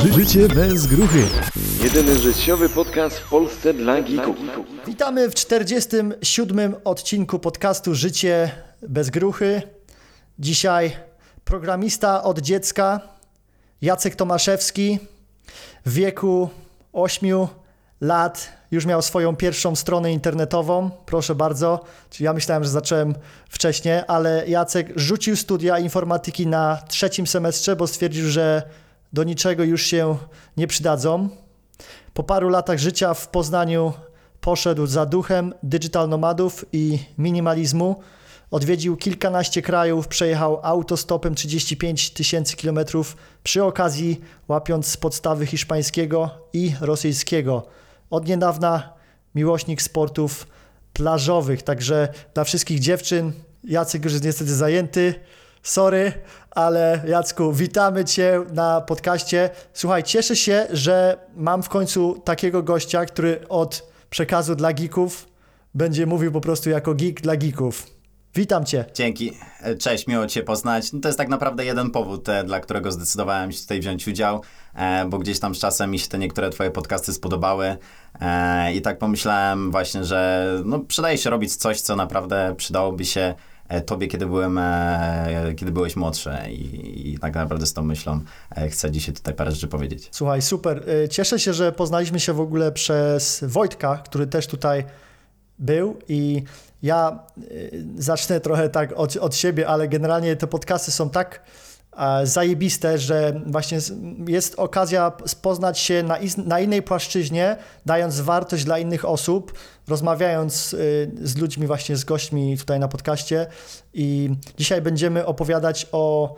Ży życie bez gruchy. Jedyny życiowy podcast w Polsce dla geeków. Witamy w 47. odcinku podcastu Życie bez gruchy. Dzisiaj programista od dziecka Jacek Tomaszewski w wieku 8 lat już miał swoją pierwszą stronę internetową. Proszę bardzo. Ja myślałem, że zacząłem wcześniej, ale Jacek rzucił studia informatyki na trzecim semestrze, bo stwierdził, że do niczego już się nie przydadzą. Po paru latach życia w Poznaniu poszedł za duchem digital nomadów i minimalizmu. Odwiedził kilkanaście krajów, przejechał autostopem 35 tysięcy kilometrów, przy okazji łapiąc podstawy hiszpańskiego i rosyjskiego. Od niedawna miłośnik sportów plażowych, także dla wszystkich dziewczyn, Jacek już jest niestety zajęty, sorry, ale Jacku, witamy Cię na podcaście. Słuchaj, cieszę się, że mam w końcu takiego gościa, który od przekazu dla geeków będzie mówił po prostu jako geek dla geeków. Witam Cię. Dzięki. E, Cześć, miło Cię poznać. No to jest tak naprawdę jeden powód, e, dla którego zdecydowałem się tutaj wziąć udział, e, bo gdzieś tam z czasem mi się te niektóre Twoje podcasty spodobały i tak pomyślałem właśnie, że no, przydaje się robić coś, co naprawdę przydałoby się Tobie, kiedy byłem, e, kiedy byłeś młodszy i, i tak naprawdę z tą myślą e, chcę dzisiaj tutaj parę rzeczy powiedzieć. Słuchaj, super. Cieszę się, że poznaliśmy się w ogóle przez Wojtka, który też tutaj był i ja zacznę trochę tak od, od siebie, ale generalnie te podcasty są tak e, zajebiste, że właśnie jest okazja poznać się na, na innej płaszczyźnie, dając wartość dla innych osób, rozmawiając y, z ludźmi, właśnie z gośćmi tutaj na podcaście i dzisiaj będziemy opowiadać o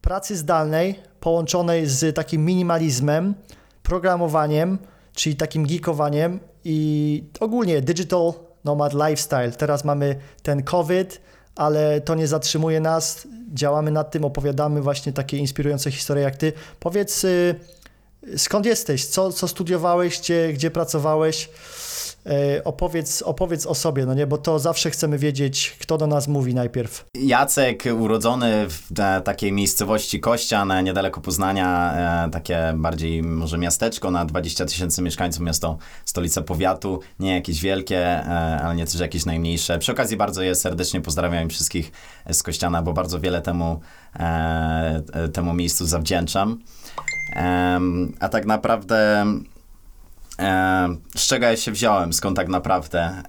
pracy zdalnej połączonej z takim minimalizmem, programowaniem, czyli takim geekowaniem i ogólnie digital nomad lifestyle. Teraz mamy ten COVID, ale to nie zatrzymuje nas. Działamy nad tym, opowiadamy właśnie takie inspirujące historie jak ty. Powiedz, y, skąd jesteś? Co, co studiowałeś? Gdzie, gdzie pracowałeś? Y, Opowiedz, opowiedz o sobie, no nie? Bo to zawsze chcemy wiedzieć, kto do nas mówi najpierw. Jacek, urodzony w e, takiej miejscowości Kościan, e, niedaleko Poznania, e, takie bardziej może miasteczko na 20 tysięcy mieszkańców, miasto, stolica powiatu, nie jakieś wielkie, e, ale nie też jakieś najmniejsze. Przy okazji bardzo je serdecznie pozdrawiam wszystkich z Kościana, bo bardzo wiele temu, e, e, temu miejscu zawdzięczam. A tak naprawdę e, z czego ja się wziąłem, skąd tak naprawdę?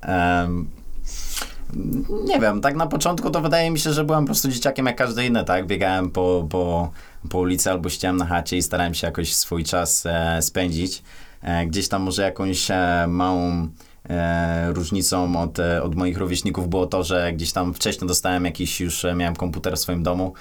Nie wiem, tak na początku to wydaje mi się, że byłem po prostu dzieciakiem jak każdy inny, tak? Biegałem po, po, po ulicy albo siedziałem na chacie i starałem się jakoś swój czas e, spędzić. E, gdzieś tam może jakąś e, małą e, różnicą od, e, od moich rówieśników było to, że gdzieś tam wcześniej dostałem jakiś już, e, miałem komputer w swoim domu,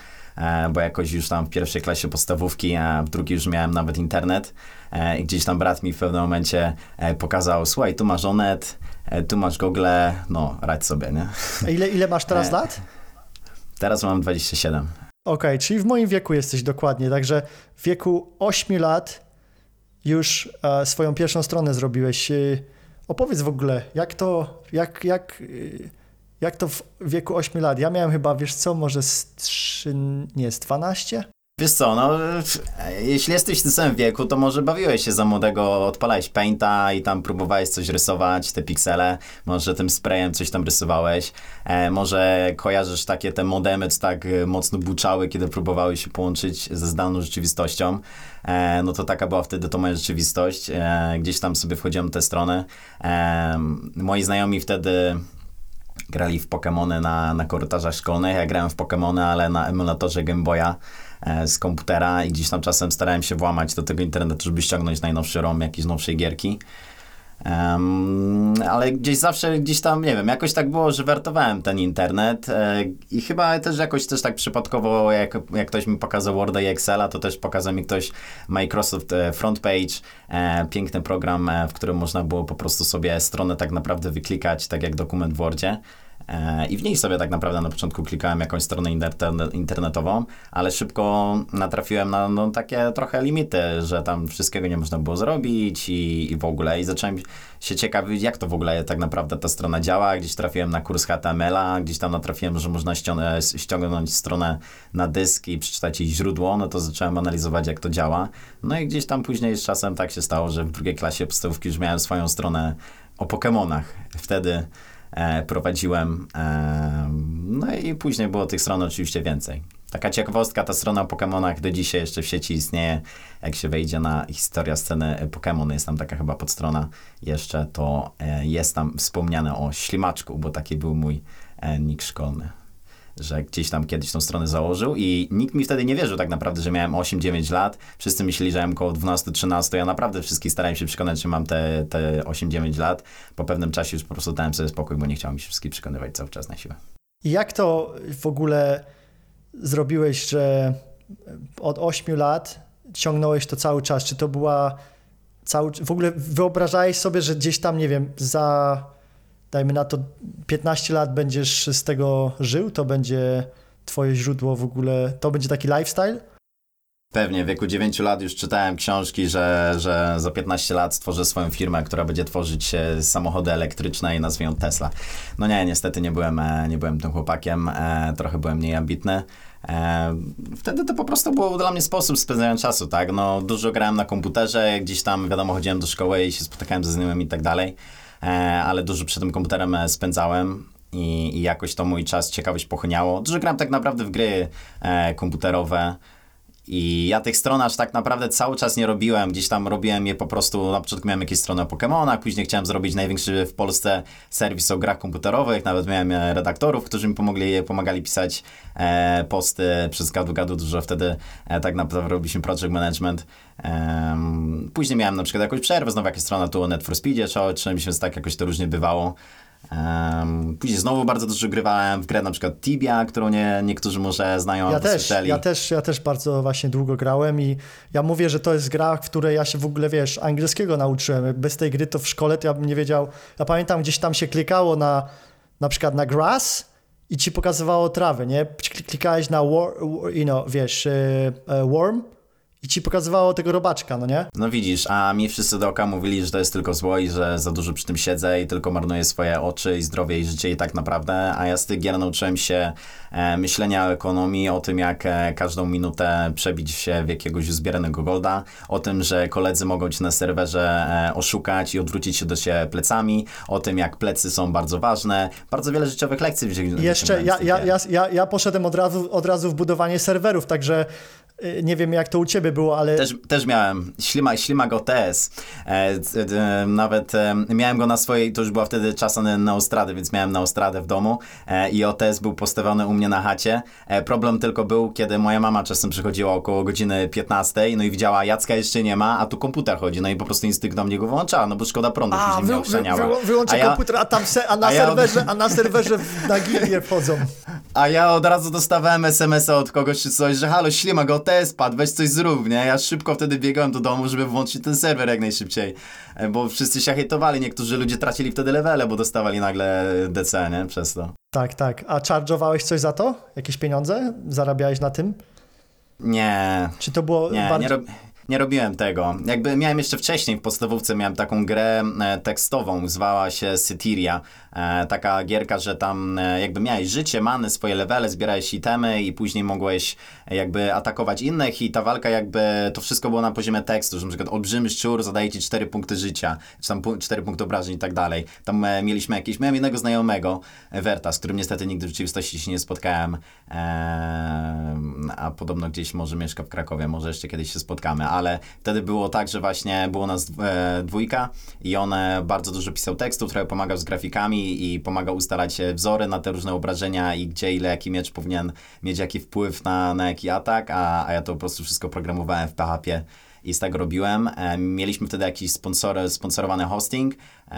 bo jakoś już tam w pierwszej klasie podstawówki, a w drugiej już miałem nawet internet. E, I gdzieś tam brat mi w pewnym momencie e, pokazał, słuchaj, tu masz Onet, e, tu masz Google, no radź sobie, nie? A Ile, ile masz teraz E, lat? Teraz mam 27. Okej, czyli w moim wieku jesteś dokładnie, także w wieku 8 lat już e, swoją pierwszą stronę zrobiłeś. E, opowiedz w ogóle, jak to, jak, jak, e, jak to w wieku 8 lat? Ja miałem chyba, wiesz co, może z 3, nie, z 12? Wiesz co, no, jeśli jesteś w tym samym wieku, to może bawiłeś się za młodego, odpalałeś Painta i tam próbowałeś coś rysować, te piksele, może tym sprayem coś tam rysowałeś, e, może kojarzysz takie te modemy, co tak mocno buczały, kiedy próbowały się połączyć ze zdalną rzeczywistością, e, no to taka była wtedy to moja rzeczywistość, e, gdzieś tam sobie wchodziłem na tę stronę. E, moi znajomi wtedy grali w Pokémony na, na korytarzach szkolnych. Ja grałem w Pokémony, ale na emulatorze Game Boya e, z komputera i gdzieś tam czasem starałem się włamać do tego internetu, żeby ściągnąć najnowszy ROM jakiejś nowszej gierki. Em, ale gdzieś zawsze, gdzieś tam, nie wiem, jakoś tak było, że wertowałem ten internet e, i chyba też jakoś też tak przypadkowo, jak, jak ktoś mi pokazał Worda i Excela, to też pokazał mi ktoś Microsoft e, Frontpage, e, piękny program, e, w którym można było po prostu sobie stronę tak naprawdę wyklikać, tak jak dokument w Wordzie. E, I w niej sobie tak naprawdę na początku klikałem jakąś stronę interne- internetową, ale szybko natrafiłem na no, takie trochę limity, że tam wszystkiego nie można było zrobić i, i w ogóle. I zacząłem się ciekawić, jak to w ogóle tak naprawdę ta strona działa. Gdzieś trafiłem na kurs HTML-a, gdzieś tam natrafiłem, że można ścią- ściągnąć stronę na dysk i przeczytać jej źródło, no to zacząłem analizować, jak to działa. No i gdzieś tam później z czasem tak się stało, że w drugiej klasie podstawówki już miałem swoją stronę o Pokémonach. Wtedy prowadziłem. E, no i później było tych stron oczywiście więcej. Taka ciekawostka, ta strona o Pokémonach do dzisiaj jeszcze w sieci istnieje. Jak się wejdzie na historia sceny Pokémon, jest tam taka chyba podstrona jeszcze, to e, jest tam wspomniane o ślimaczku, bo taki był mój e, nick szkolny. Że gdzieś tam kiedyś tą stronę założył i nikt mi wtedy nie wierzył tak naprawdę, że miałem 8-9 lat. Wszyscy myśleli, że miałem około 12-13. Ja naprawdę wszystkich starałem się przekonać, że mam te, te 8-9 lat. Po pewnym czasie już po prostu dałem sobie spokój, bo nie chciałem się wszystkich przekonywać cały czas na siłę. I jak to w ogóle zrobiłeś, że od 8 lat ciągnąłeś to cały czas? Czy to była cały, w ogóle wyobrażałeś sobie, że gdzieś tam, nie wiem, za dajmy na to 15 lat będziesz z tego żył? To będzie twoje źródło w ogóle, to będzie taki lifestyle? Pewnie, w wieku 9 lat już czytałem książki, że, że za 15 lat stworzę swoją firmę, która będzie tworzyć e, samochody elektryczne i nazwę ją Tesla. No nie, niestety nie byłem, e, nie byłem tym chłopakiem, e, trochę byłem mniej ambitny. Wtedy to po prostu był dla mnie sposób spędzania czasu, tak? No, dużo grałem na komputerze, gdzieś tam, wiadomo, chodziłem do szkoły i się spotykałem ze znajomymi i tak dalej, ale dużo przed tym komputerem e, spędzałem i, i jakoś to mój czas, ciekawość pochłaniało. Dużo grałem tak naprawdę w gry e, komputerowe, i ja tych stron aż tak naprawdę cały czas nie robiłem. Gdzieś tam robiłem je po prostu, na początku miałem jakieś strony o Pokémonach, później chciałem zrobić największy w Polsce serwis o grach komputerowych. Nawet miałem e, redaktorów, którzy mi pomogli, pomagali pisać e, posty przez gadu gadu dużo. Wtedy e, tak naprawdę robiliśmy project management. Em, później miałem na przykład jakąś przerwę, znowu jakieś strona tu o Net for Speedzie czy czymś, więc tak jakoś to różnie bywało. Em, później znowu bardzo dużo grywałem w grę na przykład Tibia, którą nie, niektórzy może znają Ja też, słyszeli. ja też, ja też bardzo właśnie długo grałem i ja mówię, że to jest gra, w której ja się w ogóle, wiesz, angielskiego nauczyłem. Bez tej gry to w szkole to ja bym nie wiedział. Ja pamiętam, gdzieś tam się klikało na, na przykład na grass i ci pokazywało trawę, nie? Klik- Klikałeś na war, you know, wiesz, e, e, worm i ci pokazywało tego robaczka, no nie? No widzisz, a mi wszyscy dookoła mówili, że to jest tylko zło i że za dużo przy tym siedzę i tylko marnuję swoje oczy i zdrowie i życie i tak naprawdę, a ja z tych gier nauczyłem się e, myślenia o ekonomii, o tym jak e, każdą minutę przebić się w jakiegoś uzbieranego golda, o tym, że koledzy mogą cię na serwerze e, oszukać i odwrócić się do ciebie plecami, o tym jak plecy są bardzo ważne, bardzo wiele życiowych lekcji jeszcze ja, ja, ja, ja, ja poszedłem od razu, od razu w budowanie serwerów, także nie wiem jak to u ciebie było, ale Też, też miałem ślimak, ślimak OTS. E, d- nawet e, miałem go na swojej, to już była wtedy czas na, na Ostradę, więc miałem na Ostradę w domu e, i OTS był postawiony u mnie na chacie. E, problem tylko był, kiedy moja mama czasem przychodziła około godziny 15, no i widziała, Jacka jeszcze nie ma, a tu komputer chodzi, no i po prostu instynkt do mnie go wyłączała, no bo szkoda prądu, A, później wy, mnie wy, wy, wyłączę a ja, komputer, a tam se, a na a ja- serwerze, a na serwerze w- na gildie wchodzą. A ja od razu dostawałem SMS-a od kogoś czy coś, że halo, ślimak, OTS padł, weź coś zrób, nie? Ja szybko wtedy biegałem do domu, żeby włączyć ten serwer jak najszybciej, E, bo wszyscy się hejtowali, niektórzy ludzie tracili wtedy levele, bo dostawali nagle DC, nie? Przez to. Tak, tak. A charge'owałeś coś za to? Jakieś pieniądze? Zarabiałeś na tym? Nie, Czy to było nie, bardziej... nie, rob, nie robiłem tego. Jakby miałem jeszcze wcześniej w podstawówce miałem taką grę e, tekstową, zwała się Cyteria. E, taka gierka, że tam e, jakby miałeś życie, many, swoje levele, zbierałeś itemy i później mogłeś jakby atakować innych i ta walka jakby, to wszystko było na poziomie tekstu, że na przykład olbrzymy szczur zadaje ci 4 punkty życia, czy tam 4 punkty obrażeń i tak dalej. Tam mieliśmy jakieś, miałem jednego znajomego, Werta, z którym niestety nigdy w rzeczywistości się nie spotkałem, a podobno gdzieś może mieszka w Krakowie, może jeszcze kiedyś się spotkamy, ale wtedy było tak, że właśnie było nas e, dwójka i on bardzo dużo pisał tekstów, trochę pomagał z grafikami i pomagał ustalać e, wzory na te różne obrażenia i gdzie, ile, jaki miecz powinien mieć jaki wpływ na, na jaki atak, a, a ja to po prostu wszystko programowałem w PHP i tego robiłem. E, Mieliśmy wtedy jakiś sponsor, sponsorowany hosting, e,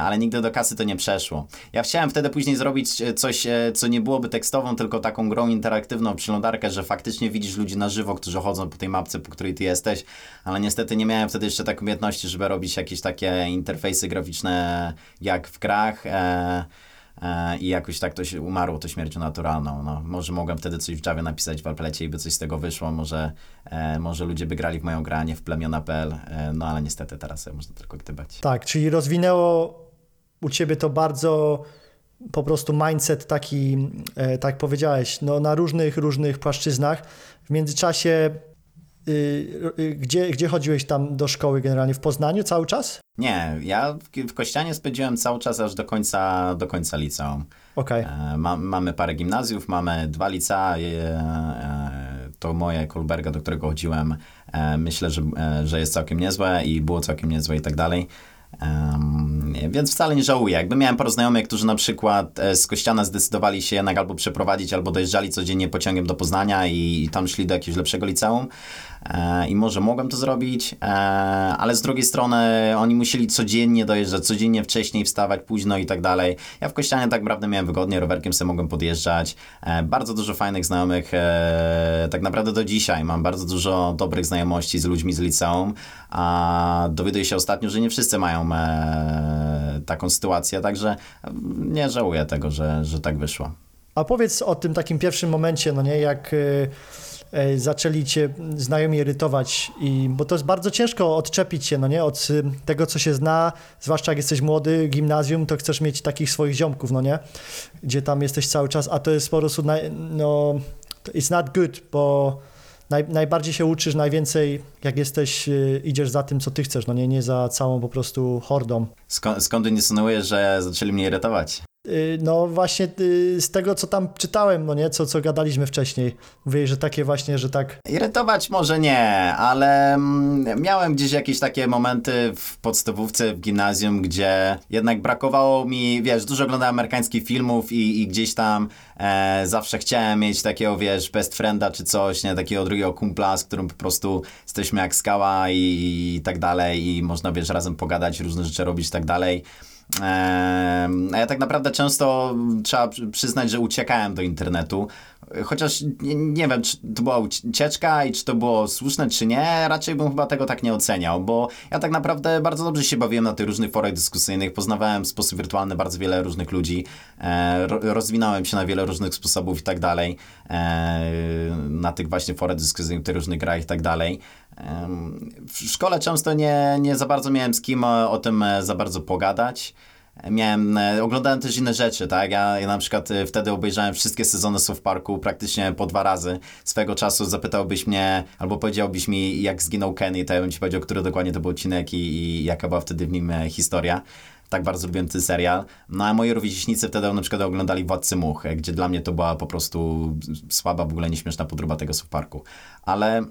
ale nigdy do kasy to nie przeszło. Ja chciałem wtedy później zrobić e, coś, co nie byłoby tekstową, tylko taką grą interaktywną, przeglądarkę, że faktycznie widzisz ludzi na żywo, którzy chodzą po tej mapce, po której ty jesteś, ale niestety nie miałem wtedy jeszcze takiej umiejętności, żeby robić jakieś takie interfejsy graficzne jak w grach. E, i jakoś tak to się umarło to śmiercią naturalną. No, może mogłem wtedy coś w Javie napisać w Alplecie i by coś z tego wyszło, może, e, może ludzie by grali w moją grę, nie w plemiona.pl, e, no ale niestety teraz można tylko gdybać. Tak, czyli rozwinęło u ciebie to bardzo po prostu mindset taki, e, tak powiedziałeś, no, na różnych, różnych płaszczyznach. W międzyczasie, gdzie, gdzie chodziłeś tam do szkoły generalnie? W Poznaniu cały czas? Nie, ja w, Kościanie spędziłem cały czas aż do końca, do końca liceum. Okej. E, ma, mamy parę gimnazjów, mamy dwa licea. E, e, to moje Kolberga, do którego chodziłem, myślę, że, że jest całkiem niezłe i było całkiem niezłe i tak dalej. Em, więc wcale nie żałuję. Jakby miałem paru znajomych, którzy na przykład z Kościana zdecydowali się jednak albo przeprowadzić, albo dojeżdżali codziennie pociągiem do Poznania i, i tam szli do jakiegoś lepszego liceum. E, I może mogłem to zrobić, e, ale z drugiej strony oni musieli codziennie dojeżdżać, codziennie wcześniej wstawać, późno i tak dalej. Ja w Kościanie tak naprawdę miałem wygodnie, rowerkiem sobie mogłem podjeżdżać. E, bardzo dużo fajnych znajomych, tak naprawdę do dzisiaj mam bardzo dużo dobrych znajomości z ludźmi z liceum, a dowiaduję się ostatnio, że nie wszyscy mają taką sytuację, także nie żałuję tego, że, że tak wyszło. A powiedz o tym takim pierwszym momencie, no nie, jak y, zaczęli cię znajomi irytować, i, bo to jest bardzo ciężko odczepić się, no nie, od y, tego, co się zna, zwłaszcza jak jesteś młody, gimnazjum, to chcesz mieć takich swoich ziomków, no nie, gdzie tam jesteś cały czas, a to jest po prostu, naj, no, it's not good, bo naj, najbardziej się uczysz, najwięcej, jak jesteś, y, idziesz za tym, co ty chcesz, no nie, nie za całą po prostu hordą. Skąd, skąd insynuujesz, że zaczęli mnie irytować? Y, No właśnie y, z tego, co tam czytałem, no nie, co, co gadaliśmy wcześniej. Mówię, że takie właśnie, że tak, Irytować może nie, ale mm, miałem gdzieś jakieś takie momenty w podstawówce, w gimnazjum, gdzie jednak brakowało mi, wiesz, dużo oglądałem amerykańskich filmów i, i gdzieś tam e, zawsze chciałem mieć takiego, wiesz, best frienda czy coś, nie, takiego drugiego kumpla, z którym po prostu jesteśmy jak skała i, i tak dalej i można, wiesz, razem pogadać, różne rzeczy robić i tak dalej. A ja tak naprawdę często trzeba przy- przyznać, że uciekałem do internetu. Chociaż nie, nie wiem, czy to była ucieczka i czy to było słuszne, czy nie, raczej bym chyba tego tak nie oceniał, bo ja tak naprawdę bardzo dobrze się bawiłem na tych różnych forach dyskusyjnych, poznawałem w sposób wirtualny bardzo wiele różnych ludzi, e, ro, rozwinąłem się na wiele różnych sposobów i tak dalej, e, na tych właśnie forach dyskusyjnych, tych różnych grach i tak dalej. W szkole często nie, nie za bardzo miałem z kim o, o tym e, za bardzo pogadać. Miałem, e, oglądałem też inne rzeczy, tak? Ja, ja na przykład e, wtedy obejrzałem wszystkie sezony South Parku praktycznie po dwa razy. Swego czasu zapytałbyś mnie, albo powiedziałbyś mi, jak zginął Kenny, to ja bym ci powiedział, który dokładnie to był odcinek i, i jaka była wtedy w nim e, historia. Tak bardzo lubiłem ten serial. No a moi rówieśnicy wtedy na przykład oglądali Władcy Much, e, gdzie dla mnie to była po prostu słaba, w ogóle nieśmieszna podróba tego South Parku. Ale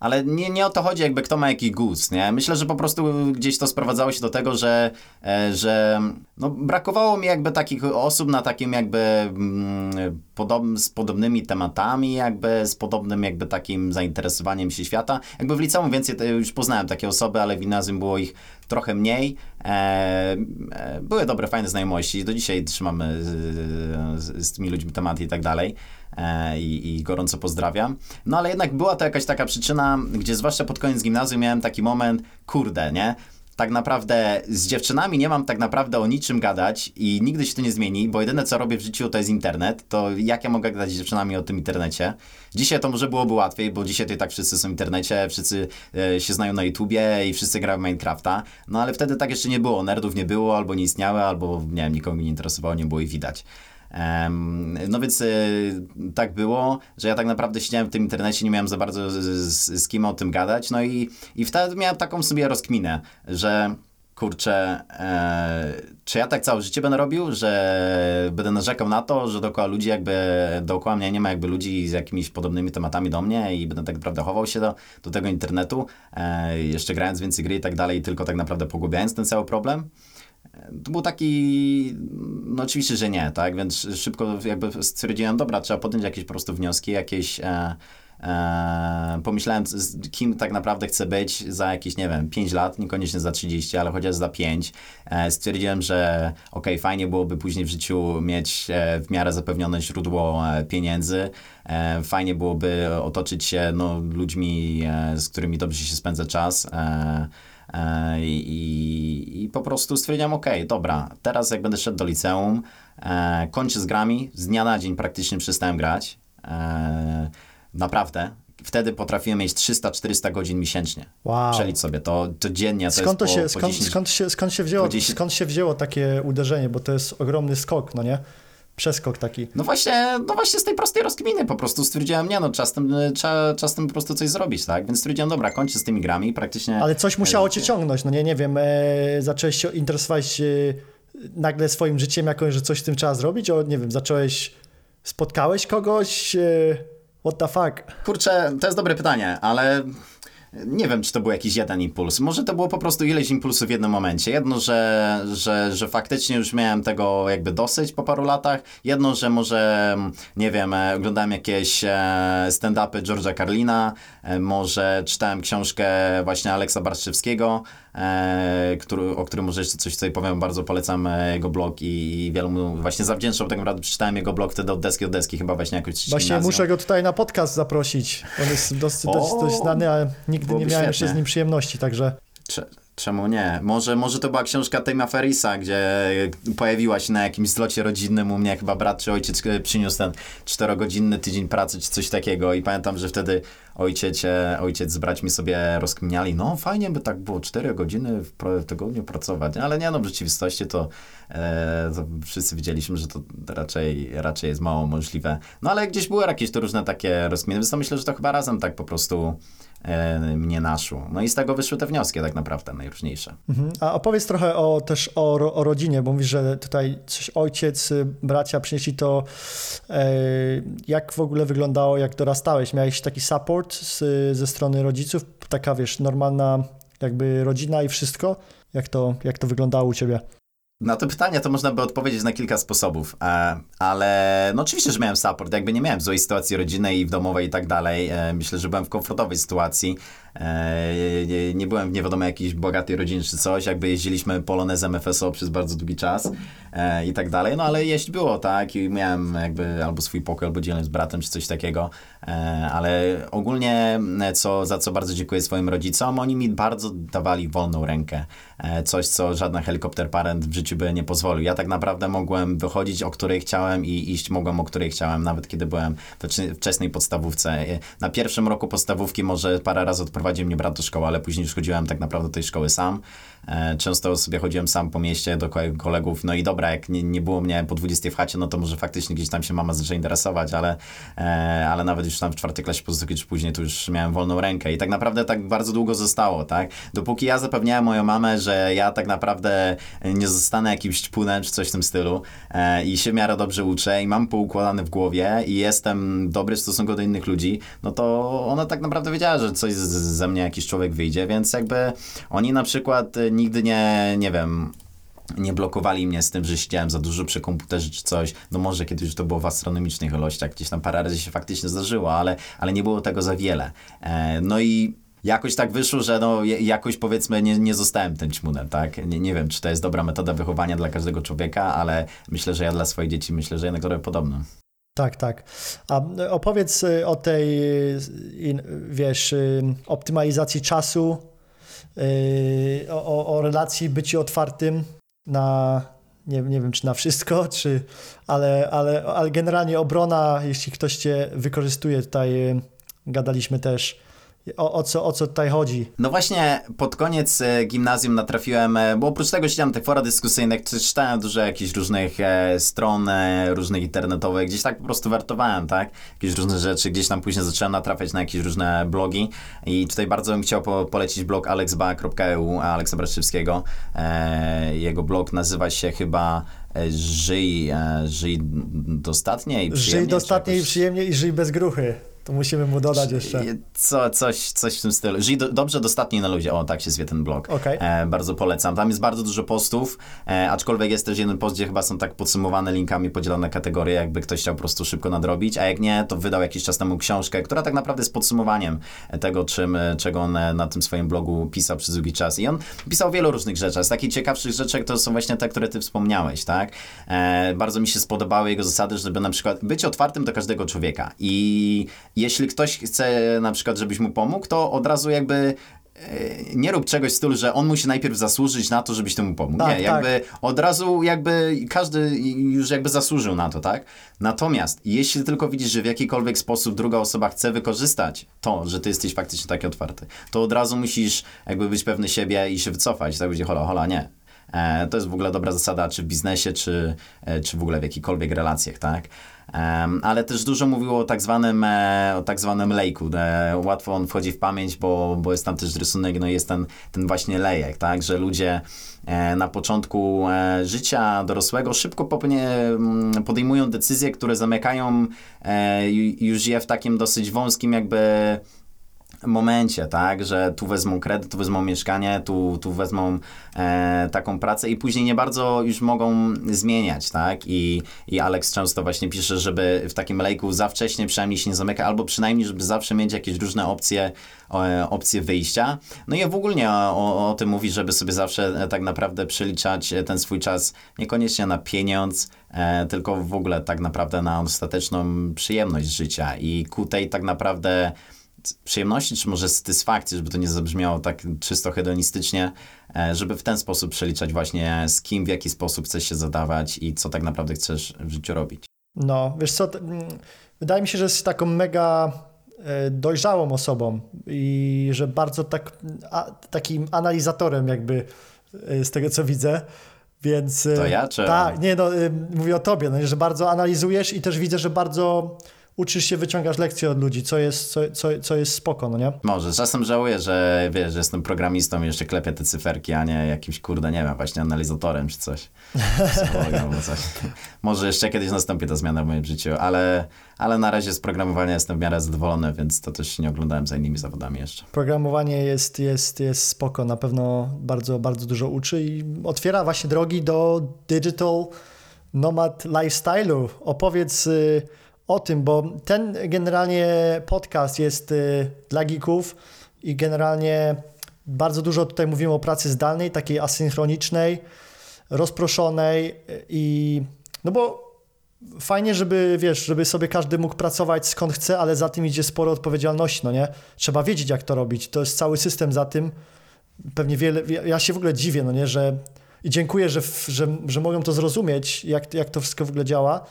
ale nie, nie o to chodzi, jakby kto ma jaki gust, nie? Myślę, że po prostu gdzieś to sprowadzało się do tego, że, e, że no, brakowało mi jakby takich osób na takim jakby mm, podob, z podobnymi tematami, jakby z podobnym jakby takim zainteresowaniem się świata. Jakby w liceum więcej już poznałem takie osoby, ale w gimnazjum było ich trochę mniej. E, e, były dobre, fajne znajomości. Do dzisiaj trzymamy z, z, z tymi ludźmi tematy i tak dalej. E, i, i gorąco pozdrawiam. No ale jednak była to jakaś taka przyczyna, gdzie zwłaszcza pod koniec gimnazjum miałem taki moment, kurde, nie? Tak naprawdę z dziewczynami nie mam tak naprawdę o niczym gadać i nigdy się to nie zmieni, bo jedyne co robię w życiu to jest internet. To jak ja mogę gadać z dziewczynami o tym internecie? Dzisiaj to może byłoby łatwiej, bo dzisiaj to i tak wszyscy są w internecie, wszyscy e, się znają na YouTubie i wszyscy grają w Minecrafta. No ale wtedy tak jeszcze nie było, nerdów nie było, albo nie istniały, albo nie wiem, nikogo nie interesowało, nie było ich widać. No więc y, tak było, że ja tak naprawdę siedziałem w tym internecie, nie miałem za bardzo z, z, z kim o tym gadać, no i, i wtedy miałem taką sobie rozkminę, że kurczę, e, czy ja tak całe życie będę robił, że będę narzekał na to, że dookoła ludzi jakby, dookoła mnie nie ma jakby ludzi z jakimiś podobnymi tematami do mnie i będę tak naprawdę chował się do, do tego internetu, e, jeszcze grając więcej gry i tak dalej, tylko tak naprawdę pogłębiając ten cały problem. To był taki, no oczywiście, że nie, tak, więc szybko jakby stwierdziłem, dobra, trzeba podjąć jakieś po prostu wnioski, jakieś, e, e, pomyślałem, z kim tak naprawdę chcę być za jakieś, nie wiem, 5 lat, niekoniecznie za 30, ale chociaż za 5. E, stwierdziłem, że okej, fajnie byłoby później w życiu mieć e, w miarę zapewnione źródło e, pieniędzy, e, fajnie byłoby otoczyć się, no, ludźmi, z którymi dobrze się spędza czas, i, I po prostu stwierdziłem, okej, dobra, teraz jak będę szedł do liceum, e, kończę z grami, z dnia na dzień praktycznie przestałem grać. E, naprawdę. Wtedy potrafiłem mieć 300-400 godzin miesięcznie. Wow. Przelicz sobie, to, to dziennie to Skąd to jest się, po skąd, 10 skąd, się, skąd, się wzięło, po 10 skąd się wzięło takie uderzenie, bo to jest ogromny skok, no nie? Przeskok taki. No właśnie, no właśnie z tej prostej rozkminy po prostu stwierdziłem, nie no, czas tym, czas, czas tym po prostu coś zrobić, tak? Więc stwierdziłem, dobra, kończę z tymi grami i praktycznie... Ale coś musiało cię ciągnąć, no nie, nie wiem, e, zacząłeś się interesować e, nagle swoim życiem jakoś, że coś z tym trzeba zrobić, o nie wiem, zacząłeś, spotkałeś kogoś, e, what the fuck? Kurczę, to jest dobre pytanie, ale nie wiem, czy to był jakiś jeden impuls. Może to było po prostu ileś impulsów w jednym momencie. Jedno, że, że, że faktycznie już miałem tego jakby dosyć po paru latach. Jedno, że może, nie wiem, e, oglądałem jakieś e, stand-upy George'a Carlina, e, może czytałem książkę właśnie Aleksa Barszczewskiego, który, o którym może jeszcze coś tutaj powiem. Bardzo polecam jego blog i wielu mu właśnie zawdzięczam tak naprawdę. Przeczytałem jego blog wtedy od deski od deski, chyba właśnie jakoś Właśnie gimnazjum. muszę go tutaj na podcast zaprosić, on jest dosyć, dosyć, dosyć znany, ale nigdy nie miałem jeszcze z świetnie. nim przyjemności, także... Cze- Czemu nie? Może, może to była książka Tima Ferrisa, gdzie pojawiła się na jakimś zlocie rodzinnym u mnie chyba brat czy ojciec e, przyniósł ten czterogodzinny tydzień pracy czy coś takiego i pamiętam, że wtedy ojciec, e, ojciec z braćmi sobie rozkminiali, no fajnie by tak było cztery godziny w, tygodniu pracować, ale nie no, w rzeczywistości to, e, to wszyscy widzieliśmy, że to raczej, raczej jest mało możliwe. No ale gdzieś były jakieś to różne takie rozkminy, więc to myślę, że to chyba razem tak po prostu e, mnie naszło. No i z tego wyszły te wnioski tak naprawdę najróżniejsze. Mhm. A opowiedz trochę o, też o, o rodzinie, bo mówisz, że tutaj coś ojciec, bracia przynieśli to. E, jak w ogóle wyglądało, jak dorastałeś? Miałeś taki support z, ze strony rodziców? Taka, wiesz, normalna jakby rodzina i wszystko? Jak to, jak to wyglądało u ciebie? Na to pytanie to można by odpowiedzieć na kilka sposobów, e, ale no oczywiście, że miałem support, jakby nie miałem złej sytuacji rodzinnej i w domowej i tak dalej. E, myślę, że byłem w komfortowej sytuacji. E, nie, nie byłem w nie wiadomo jakiejś bogatej rodzinie czy coś, jakby jeździliśmy polonezem FSO przez bardzo długi czas e, i tak dalej, no ale jeść było, tak, i miałem jakby albo swój pokój, albo dzielny z bratem czy coś takiego, e, ale ogólnie co, za co bardzo dziękuję swoim rodzicom, oni mi bardzo dawali wolną rękę, coś co żaden helikopter parent w życiu by nie pozwolił. Ja tak naprawdę mogłem wychodzić o której chciałem i iść mogłem o której chciałem, nawet kiedy byłem we wcze- wczesnej podstawówce. Na pierwszym roku podstawówki może parę razy odprowadził mnie brat do szkoły, ale później już chodziłem tak naprawdę do tej szkoły sam. E, Często sobie chodziłem sam po mieście do ko- kolegów, no i dobra, jak nie, nie było mnie po 20 w chacie, no to może faktycznie gdzieś tam się mama zaczęła interesować, ale, e, ale nawet już tam w czwartej klasie podstawówki czy później to już miałem wolną rękę i tak naprawdę tak bardzo długo zostało, tak? Dopóki ja zapewniałem moją mamę, że ja tak naprawdę nie zostanę jakimś ćpunem czy coś w tym stylu e, i się w miarę dobrze uczę i mam poukładane w głowie i jestem dobry w stosunku do innych ludzi, no to ona tak naprawdę wiedziała, że coś ze mnie jakiś człowiek wyjdzie, więc jakby oni na przykład nigdy nie, nie wiem, nie blokowali mnie z tym, że siedziałem za dużo przy komputerze czy coś. No może kiedyś to było w astronomicznych ilościach, gdzieś tam parę razy się faktycznie zdarzyło, ale, ale nie było tego za wiele. E, no i jakoś tak wyszło, że no jakoś powiedzmy nie, nie zostałem tym ćmunem, tak? Nie, nie wiem, czy to jest dobra metoda wychowania dla każdego człowieka, ale myślę, że ja dla swoich dzieci myślę, że jednak robię podobno. Tak, tak. A opowiedz y, o tej, y, wiesz, y, optymalizacji czasu, o, o- o relacji byciu otwartym na, nie, nie wiem czy na wszystko, czy, ale, ale, ale generalnie obrona, jeśli ktoś cię wykorzystuje, tutaj y, gadaliśmy też, o, o, co, o co tutaj chodzi. No właśnie pod koniec e, gimnazjum natrafiłem, e, bo oprócz tego siedziałem tych forach dyskusyjnych, czy- czytałem dużo jakichś różnych e, stron, różnych internetowych, gdzieś tak po prostu wartowałem, tak? Jakieś różne rzeczy, gdzieś tam później zacząłem natrafiać na jakieś różne blogi i tutaj bardzo bym chciał po, polecić blog alexba.eu, Aleksa Braszczewskiego. Jego blog nazywa się chyba Żyj, żyj dostatnie i przyjemnie. Żyj dostatnie i przyjemnie i żyj bez gruchy. To musimy mu dodać jeszcze. Co, coś, coś w tym stylu. Żyj do, dobrze, dostatnio i na luzie. O, tak się zwie ten blog. Okej. E, bardzo polecam. Tam jest bardzo dużo postów, e, aczkolwiek jest też jeden post, gdzie chyba są tak podsumowane linkami, podzielone kategorie, jakby ktoś chciał po prostu szybko nadrobić, a jak nie, to wydał jakiś czas temu książkę, która tak naprawdę jest podsumowaniem tego, czym, e, czego on e, na tym swoim blogu pisał przez długi czas. I on pisał wielu różnych rzeczach. Z takich ciekawszych rzeczy to są właśnie te, które ty wspomniałeś, tak? E, bardzo mi się spodobały jego zasady, żeby na przykład być otwartym do każdego człowieka. I jeśli ktoś chce na przykład, żebyś mu pomógł, to od razu jakby e, nie rób czegoś w stylu, że on musi najpierw zasłużyć na to, żebyś temu pomógł. Tak, nie, jakby od razu jakby każdy już jakby zasłużył na to, tak? Natomiast jeśli tylko widzisz, że w jakikolwiek sposób druga osoba chce wykorzystać to, że ty jesteś faktycznie taki otwarty, to od razu musisz jakby być pewny siebie i się wycofać. Tak będzie, hola, hola, nie. E, to jest w ogóle dobra zasada, czy w biznesie, czy, e, czy w ogóle w jakichkolwiek relacjach, tak? Ale też dużo mówiło o tak zwanym, e, o tak zwanym lejku. E, łatwo on wchodzi w pamięć, bo, bo jest tam też rysunek, no jest ten, ten właśnie lejek, tak? Że ludzie e, na początku życia dorosłego szybko mm, podejmują decyzje, które zamykają ju- już je w takim dosyć wąskim jakby momencie, tak, że tu wezmą kredyt, tu wezmą mieszkanie, tu, tu wezmą e, taką pracę i później nie bardzo już mogą zmieniać, tak, i, i Alex często właśnie pisze, żeby w takim lejku za wcześnie przynajmniej się nie zamyka, albo przynajmniej, żeby zawsze mieć jakieś różne opcje, e, opcje wyjścia. No i w ogóle o, o tym mówi, żeby sobie zawsze e, tak naprawdę przeliczać e, ten swój czas niekoniecznie na pieniądz, e, tylko w ogóle tak naprawdę na ostateczną przyjemność życia i ku tej tak naprawdę przyjemności, czy może satysfakcji, żeby to nie zabrzmiało tak czysto hedonistycznie, e, żeby w ten sposób przeliczać właśnie z kim, w jaki sposób chcesz się zadawać i co tak naprawdę chcesz w życiu robić. No, wiesz co, mm, wydaje mi się, że jest taką mega e, dojrzałą osobą i że bardzo tak, a, takim analizatorem jakby e, z tego, co widzę. Więc... To ja, czy Tak, nie no, mówię o tobie, no, że bardzo analizujesz i też widzę, że bardzo uczysz się, wyciągasz lekcje od ludzi, co jest, co, co, co jest spoko, no nie? Może, czasem żałuję, że wiesz, że jestem programistą i jeszcze klepię te cyferki, a nie jakimś, kurde, nie wiem, właśnie analizatorem czy coś. Coś. Może jeszcze kiedyś nastąpi ta zmiana w moim życiu, ale, ale na razie z programowania jestem w miarę zadowolony, więc to też nie oglądałem za innymi zawodami jeszcze. Programowanie jest, jest, jest spoko, na pewno bardzo, bardzo dużo uczy i otwiera właśnie drogi do digital nomad lifestyle'u. Opowiedz y, o tym, bo ten generalnie podcast jest y, dla geeków i generalnie bardzo dużo tutaj mówimy o pracy zdalnej, takiej asynchronicznej, rozproszonej y, i no bo fajnie, żeby, wiesz, żeby sobie każdy mógł pracować skąd chce, ale za tym idzie sporo odpowiedzialności, no nie? Trzeba wiedzieć, jak to robić. To jest cały system za tym. Pewnie wiele, ja się w ogóle dziwię, no nie, że i dziękuję, że, że, że mogą to zrozumieć, jak, jak to wszystko w ogóle działa,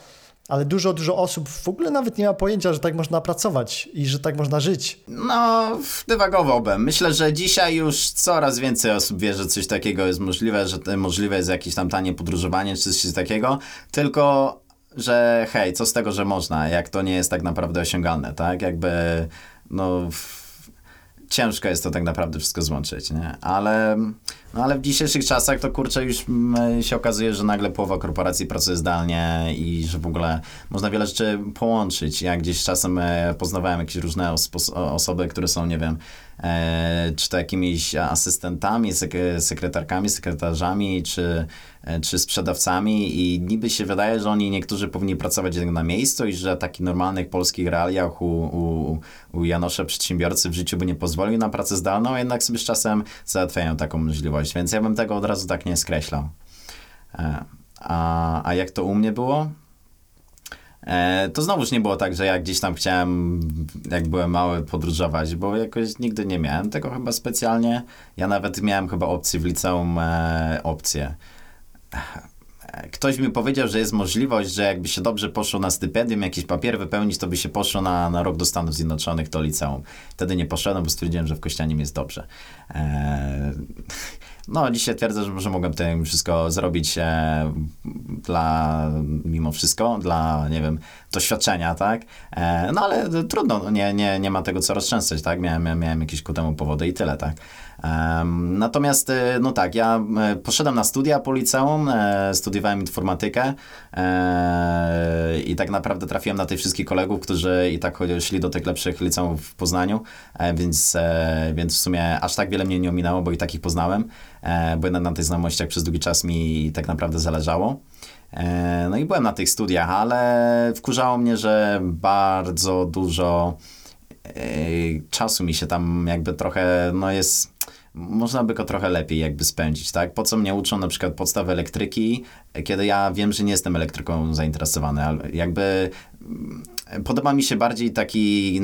ale dużo, dużo osób w ogóle nawet nie ma pojęcia, że tak można pracować i że tak można żyć. No, dywagowałbym. Myślę, że dzisiaj już coraz więcej osób wie, że coś takiego jest możliwe, że możliwe jest jakieś tam tanie podróżowanie czy coś takiego, tylko że hej, co z tego, że można, jak to nie jest tak naprawdę osiągalne, tak? Jakby, no... w- Ciężko jest to tak naprawdę wszystko złączyć, nie? Ale, no ale w dzisiejszych czasach to kurczę już mm, się okazuje, że nagle połowa korporacji pracuje zdalnie i że w ogóle można wiele rzeczy połączyć. Ja gdzieś czasem e, poznawałem jakieś różne os- osoby, które są, nie wiem, e, czy to jakimiś asystentami, sek- sekretarkami, sekretarzami, czy, czy sprzedawcami i niby się wydaje, że oni niektórzy powinni pracować jednak na miejscu i że w takich normalnych polskich realiach u, u, u Janosza przedsiębiorcy w życiu by nie pozwolił na pracę zdalną, jednak sobie z czasem załatwiają taką możliwość, więc ja bym tego od razu tak nie skreślał. E, A, a jak to u mnie było? E, to znowuż nie było tak, że ja gdzieś tam chciałem, jak byłem mały, podróżować, bo jakoś nigdy nie miałem tego chyba specjalnie. Ja nawet miałem chyba opcję w liceum, e, opcję. Ktoś mi powiedział, że jest możliwość, że jakby się dobrze poszło na stypendium, jakiś papier wypełnić, to by się poszło na, na rok do Stanów Zjednoczonych, do liceum. Wtedy nie poszedłem, bo stwierdziłem, że w Kościanim jest dobrze. E, no, dzisiaj twierdzę, że może mogłem to wszystko zrobić e, dla, mimo wszystko, dla, nie wiem, doświadczenia, tak? E, no, ale trudno, no, nie, nie, nie ma tego co roztrzęsać, tak? Miałem, miałem jakieś ku temu powody i tyle, tak? Natomiast, e, no tak, ja e, poszedłem na studia po liceum, e, studiowałem informatykę e, i tak naprawdę trafiłem na tych wszystkich kolegów, którzy i tak szli do tych lepszych liceumów w Poznaniu, więc, więc w sumie aż tak wiele mnie nie ominęło, bo i takich poznałem, bo jednak na tych znajomościach przez długi czas mi tak naprawdę zależało. No i byłem na tych studiach, ale wkurzało mnie, że bardzo dużo czasu mi się tam jakby trochę, no jest, można by go trochę lepiej jakby spędzić, tak? Po co mnie uczą na przykład podstaw elektryki, kiedy ja wiem, że nie jestem elektryką zainteresowany, ale jakby podoba mi się bardziej taki,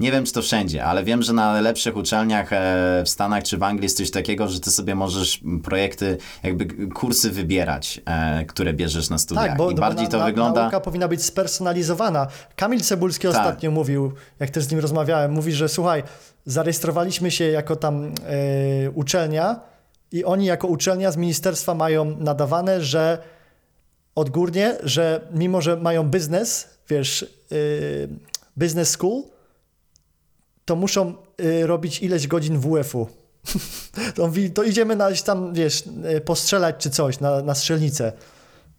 nie wiem czy to wszędzie, ale wiem, że na lepszych uczelniach e, w Stanach czy w Anglii jest coś takiego, że ty sobie możesz projekty, jakby kursy wybierać, e, które bierzesz na studiach. Tak, bo, I bo bardziej na, to na, wygląda... nauka powinna być spersonalizowana. Kamil Cebulski Tak. ostatnio mówił, jak też z nim rozmawiałem, mówi, że słuchaj, zarejestrowaliśmy się jako tam e, uczelnia i oni jako uczelnia z ministerstwa mają nadawane, że odgórnie, że mimo, że mają biznes, wiesz, y, business school, to muszą y, robić ileś godzin WF-u. to, to idziemy na tam, wiesz, y, postrzelać czy coś, na, na strzelnicę.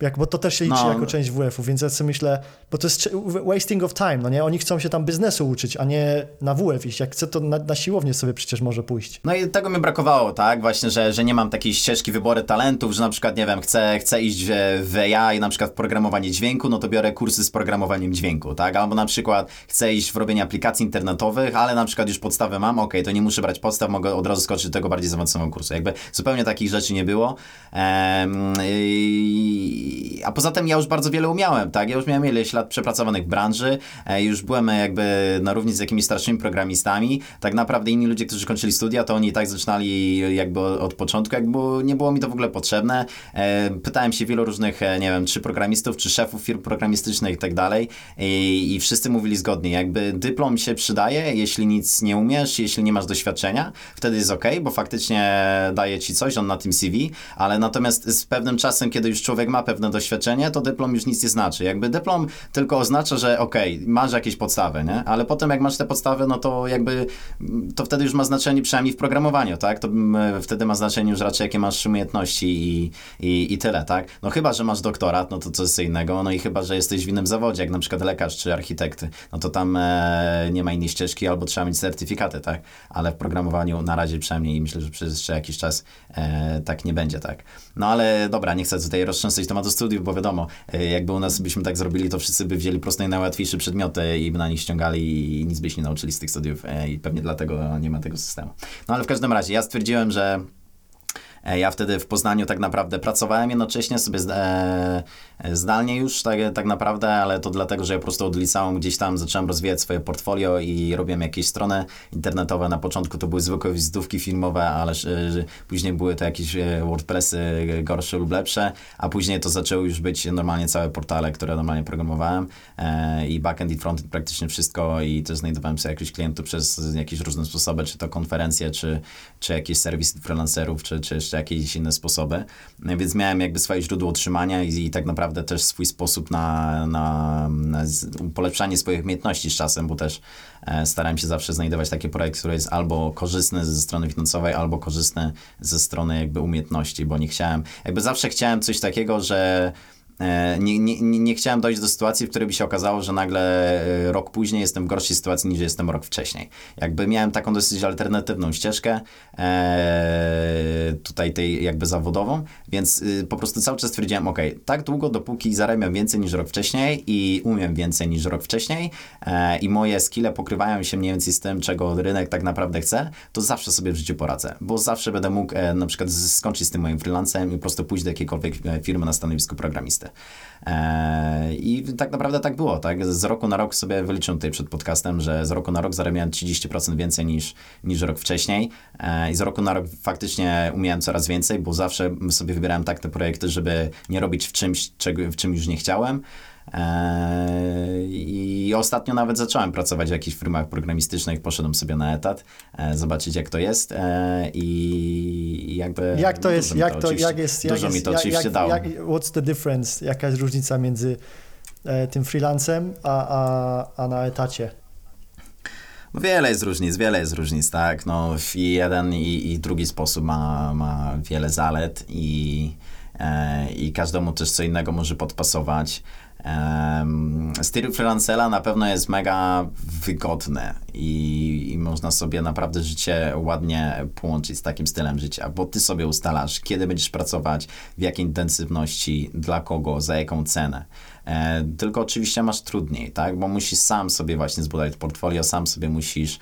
Jak, bo to też się liczy No. jako część WF-u, więc ja sobie myślę, bo to jest wasting of time, no nie? Oni chcą się tam biznesu uczyć, a nie na WF iść. Jak chce, to na, na siłownię sobie przecież może pójść. No i tego mi brakowało, tak? Właśnie, że, że nie mam takiej ścieżki wyboru talentów, że na przykład, nie wiem, chcę, chcę iść w, AI, na przykład w programowanie dźwięku, no to biorę kursy z programowaniem dźwięku, tak? Albo na przykład chcę iść w robienie aplikacji internetowych, ale na przykład już podstawę mam, okej, to nie muszę brać podstaw, mogę od razu skoczyć do tego bardziej zaawansowanego kursu. Jakby zupełnie takich rzeczy nie było. Em, i, a poza tym ja już bardzo wiele umiałem, tak? Ja już miałem ileś lat przepracowanych w branży, e, już byłem jakby na równi z jakimiś starszymi programistami. Tak naprawdę inni ludzie, którzy kończyli studia, to oni tak zaczynali jakby od początku, jakby nie było mi to w ogóle potrzebne. E, Pytałem się wielu różnych, e, nie wiem, czy programistów, czy szefów firm programistycznych i tak dalej i, i wszyscy mówili zgodnie, jakby dyplom się przydaje, jeśli nic nie umiesz, jeśli nie masz doświadczenia, wtedy jest ok, bo faktycznie daje ci coś, on na tym CV, ale natomiast z pewnym czasem, kiedy już człowiek ma pewne doświadczenie, to dyplom już nic nie znaczy. Jakby dyplom tylko oznacza, że ok, masz jakieś podstawy, nie? Ale potem jak masz te podstawy, no to jakby mm, to wtedy już ma znaczenie przynajmniej w programowaniu, tak? To mm, wtedy ma znaczenie już raczej jakie masz umiejętności i, i, i tyle, tak? No chyba, że masz doktorat, no to co jest innego, no i chyba, że jesteś w innym zawodzie, jak na przykład lekarz czy architekt, no to tam e, nie ma innej ścieżki albo trzeba mieć certyfikaty, tak? Ale w programowaniu na razie przynajmniej myślę, że przez jeszcze jakiś czas e, tak nie będzie, tak? No ale dobra, nie chcę tutaj roztrząsać tematu studiów, bo wiadomo, e, jakby u nas byśmy tak zrobili, to wszyscy by wzięli prosto i najłatwiejsze przedmioty i by na nich ściągali i nic by się nie nauczyli z tych studiów e, i pewnie dlatego nie ma tego systemu. No ale w każdym razie, ja stwierdziłem, że E, Ja wtedy w Poznaniu tak naprawdę pracowałem jednocześnie sobie zdalnie już tak, tak naprawdę, ale to dlatego, że ja po prostu od liceum gdzieś tam zacząłem rozwijać swoje portfolio i robiłem jakieś strony internetowe. Na początku to były zwykłe wizytówki filmowe, ale e, później były to jakieś e, WordPressy gorsze lub lepsze, a później to zaczęły już być normalnie całe portale, które normalnie programowałem e, i backend i frontend praktycznie wszystko i też znajdowałem sobie jakichś klientów przez jakieś różne sposoby, czy to konferencje, czy, czy jakieś serwisy freelancerów, czy, czy jeszcze jakieś inne sposoby. No Więc miałem jakby swoje źródło utrzymania i, i tak naprawdę też swój sposób na, na, na polepszanie swoich umiejętności z czasem, bo też e, starałem się zawsze znajdować takie projekty, które jest albo korzystne ze strony finansowej, albo korzystne ze strony jakby umiejętności, bo nie chciałem, jakby zawsze chciałem coś takiego, że Nie, nie, nie nie chciałem dojść do sytuacji, w której by się okazało, że nagle e, rok później jestem w gorszej sytuacji niż jestem rok wcześniej. Jakby miałem taką dosyć alternatywną ścieżkę e, tutaj tej jakby zawodową, więc y, po prostu cały czas stwierdziłem, ok, tak długo dopóki zarabiam więcej niż rok wcześniej i umiem więcej niż rok wcześniej e, i moje skille pokrywają się mniej więcej z tym, czego rynek tak naprawdę chce, to zawsze sobie w życiu poradzę, bo zawsze będę mógł e, na przykład skończyć z tym moim freelancem i po prostu pójść do jakiejkolwiek e, firmy na stanowisku programisty. E, I tak naprawdę tak było, tak? Z roku na rok sobie wyliczyłem tutaj przed podcastem, że z roku na rok zarabiałem 30% więcej niż, niż rok wcześniej e, i z roku na rok faktycznie umiałem coraz więcej, bo zawsze sobie wybierałem tak te projekty, żeby nie robić w czymś, czego, w czym już nie chciałem. E, I ostatnio nawet zacząłem pracować w jakichś firmach programistycznych, poszedłem sobie na etat, e, zobaczyć jak to jest e, i jakby... Jak to jest, jak to, jak jest, jak Dużo jest, mi to jak, oczywiście jak, dało. jak, what's the difference, jaka jest różnica między e, tym freelancem a, a, a na etacie? No Wiele jest różnic, wiele jest różnic, tak. No, i jeden i, i drugi sposób ma, ma wiele zalet i, i każdemu też co innego może podpasować. Um, styl freelancera na pewno jest mega wygodny i, i można sobie naprawdę życie ładnie połączyć z takim stylem życia, bo ty sobie ustalasz, kiedy będziesz pracować, w jakiej intensywności, dla kogo, za jaką cenę. E, tylko oczywiście masz trudniej, tak? Bo musisz sam sobie właśnie zbudować portfolio, sam sobie musisz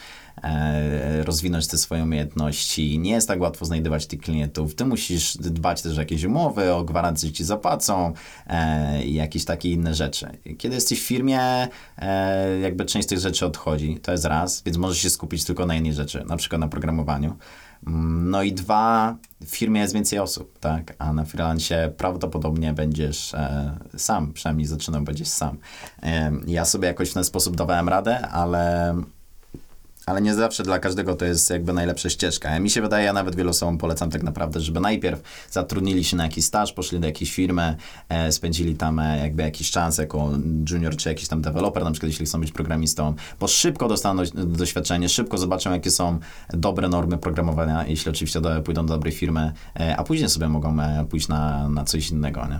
rozwinąć te swoje umiejętności. Nie jest tak łatwo znajdować tych klientów. Ty musisz dbać też o jakieś umowy, o gwarancję, że ci zapłacą e, i jakieś takie inne rzeczy. Kiedy jesteś w firmie, e, jakby część tych rzeczy odchodzi. To jest raz, więc możesz się skupić tylko na jednej rzeczy, na przykład na programowaniu. Mm, No i dwa, w firmie jest więcej osób, tak? A na freelancie prawdopodobnie będziesz e, sam, przynajmniej zaczynam będziesz sam. E, ja sobie jakoś w ten sposób dawałem radę, ale ale nie zawsze dla każdego to jest jakby najlepsza ścieżka. Mi się wydaje, ja nawet wielu osobom polecam tak naprawdę, żeby najpierw zatrudnili się na jakiś staż, poszli do jakiejś firmy, e, spędzili tam e, jakby jakiś czas jako junior czy jakiś tam deweloper, na przykład jeśli chcą być programistą, bo szybko dostaną do, doświadczenie, szybko zobaczą, jakie są dobre normy programowania, jeśli oczywiście do, pójdą do dobrej firmy, e, a później sobie mogą e, pójść na, na coś innego, nie?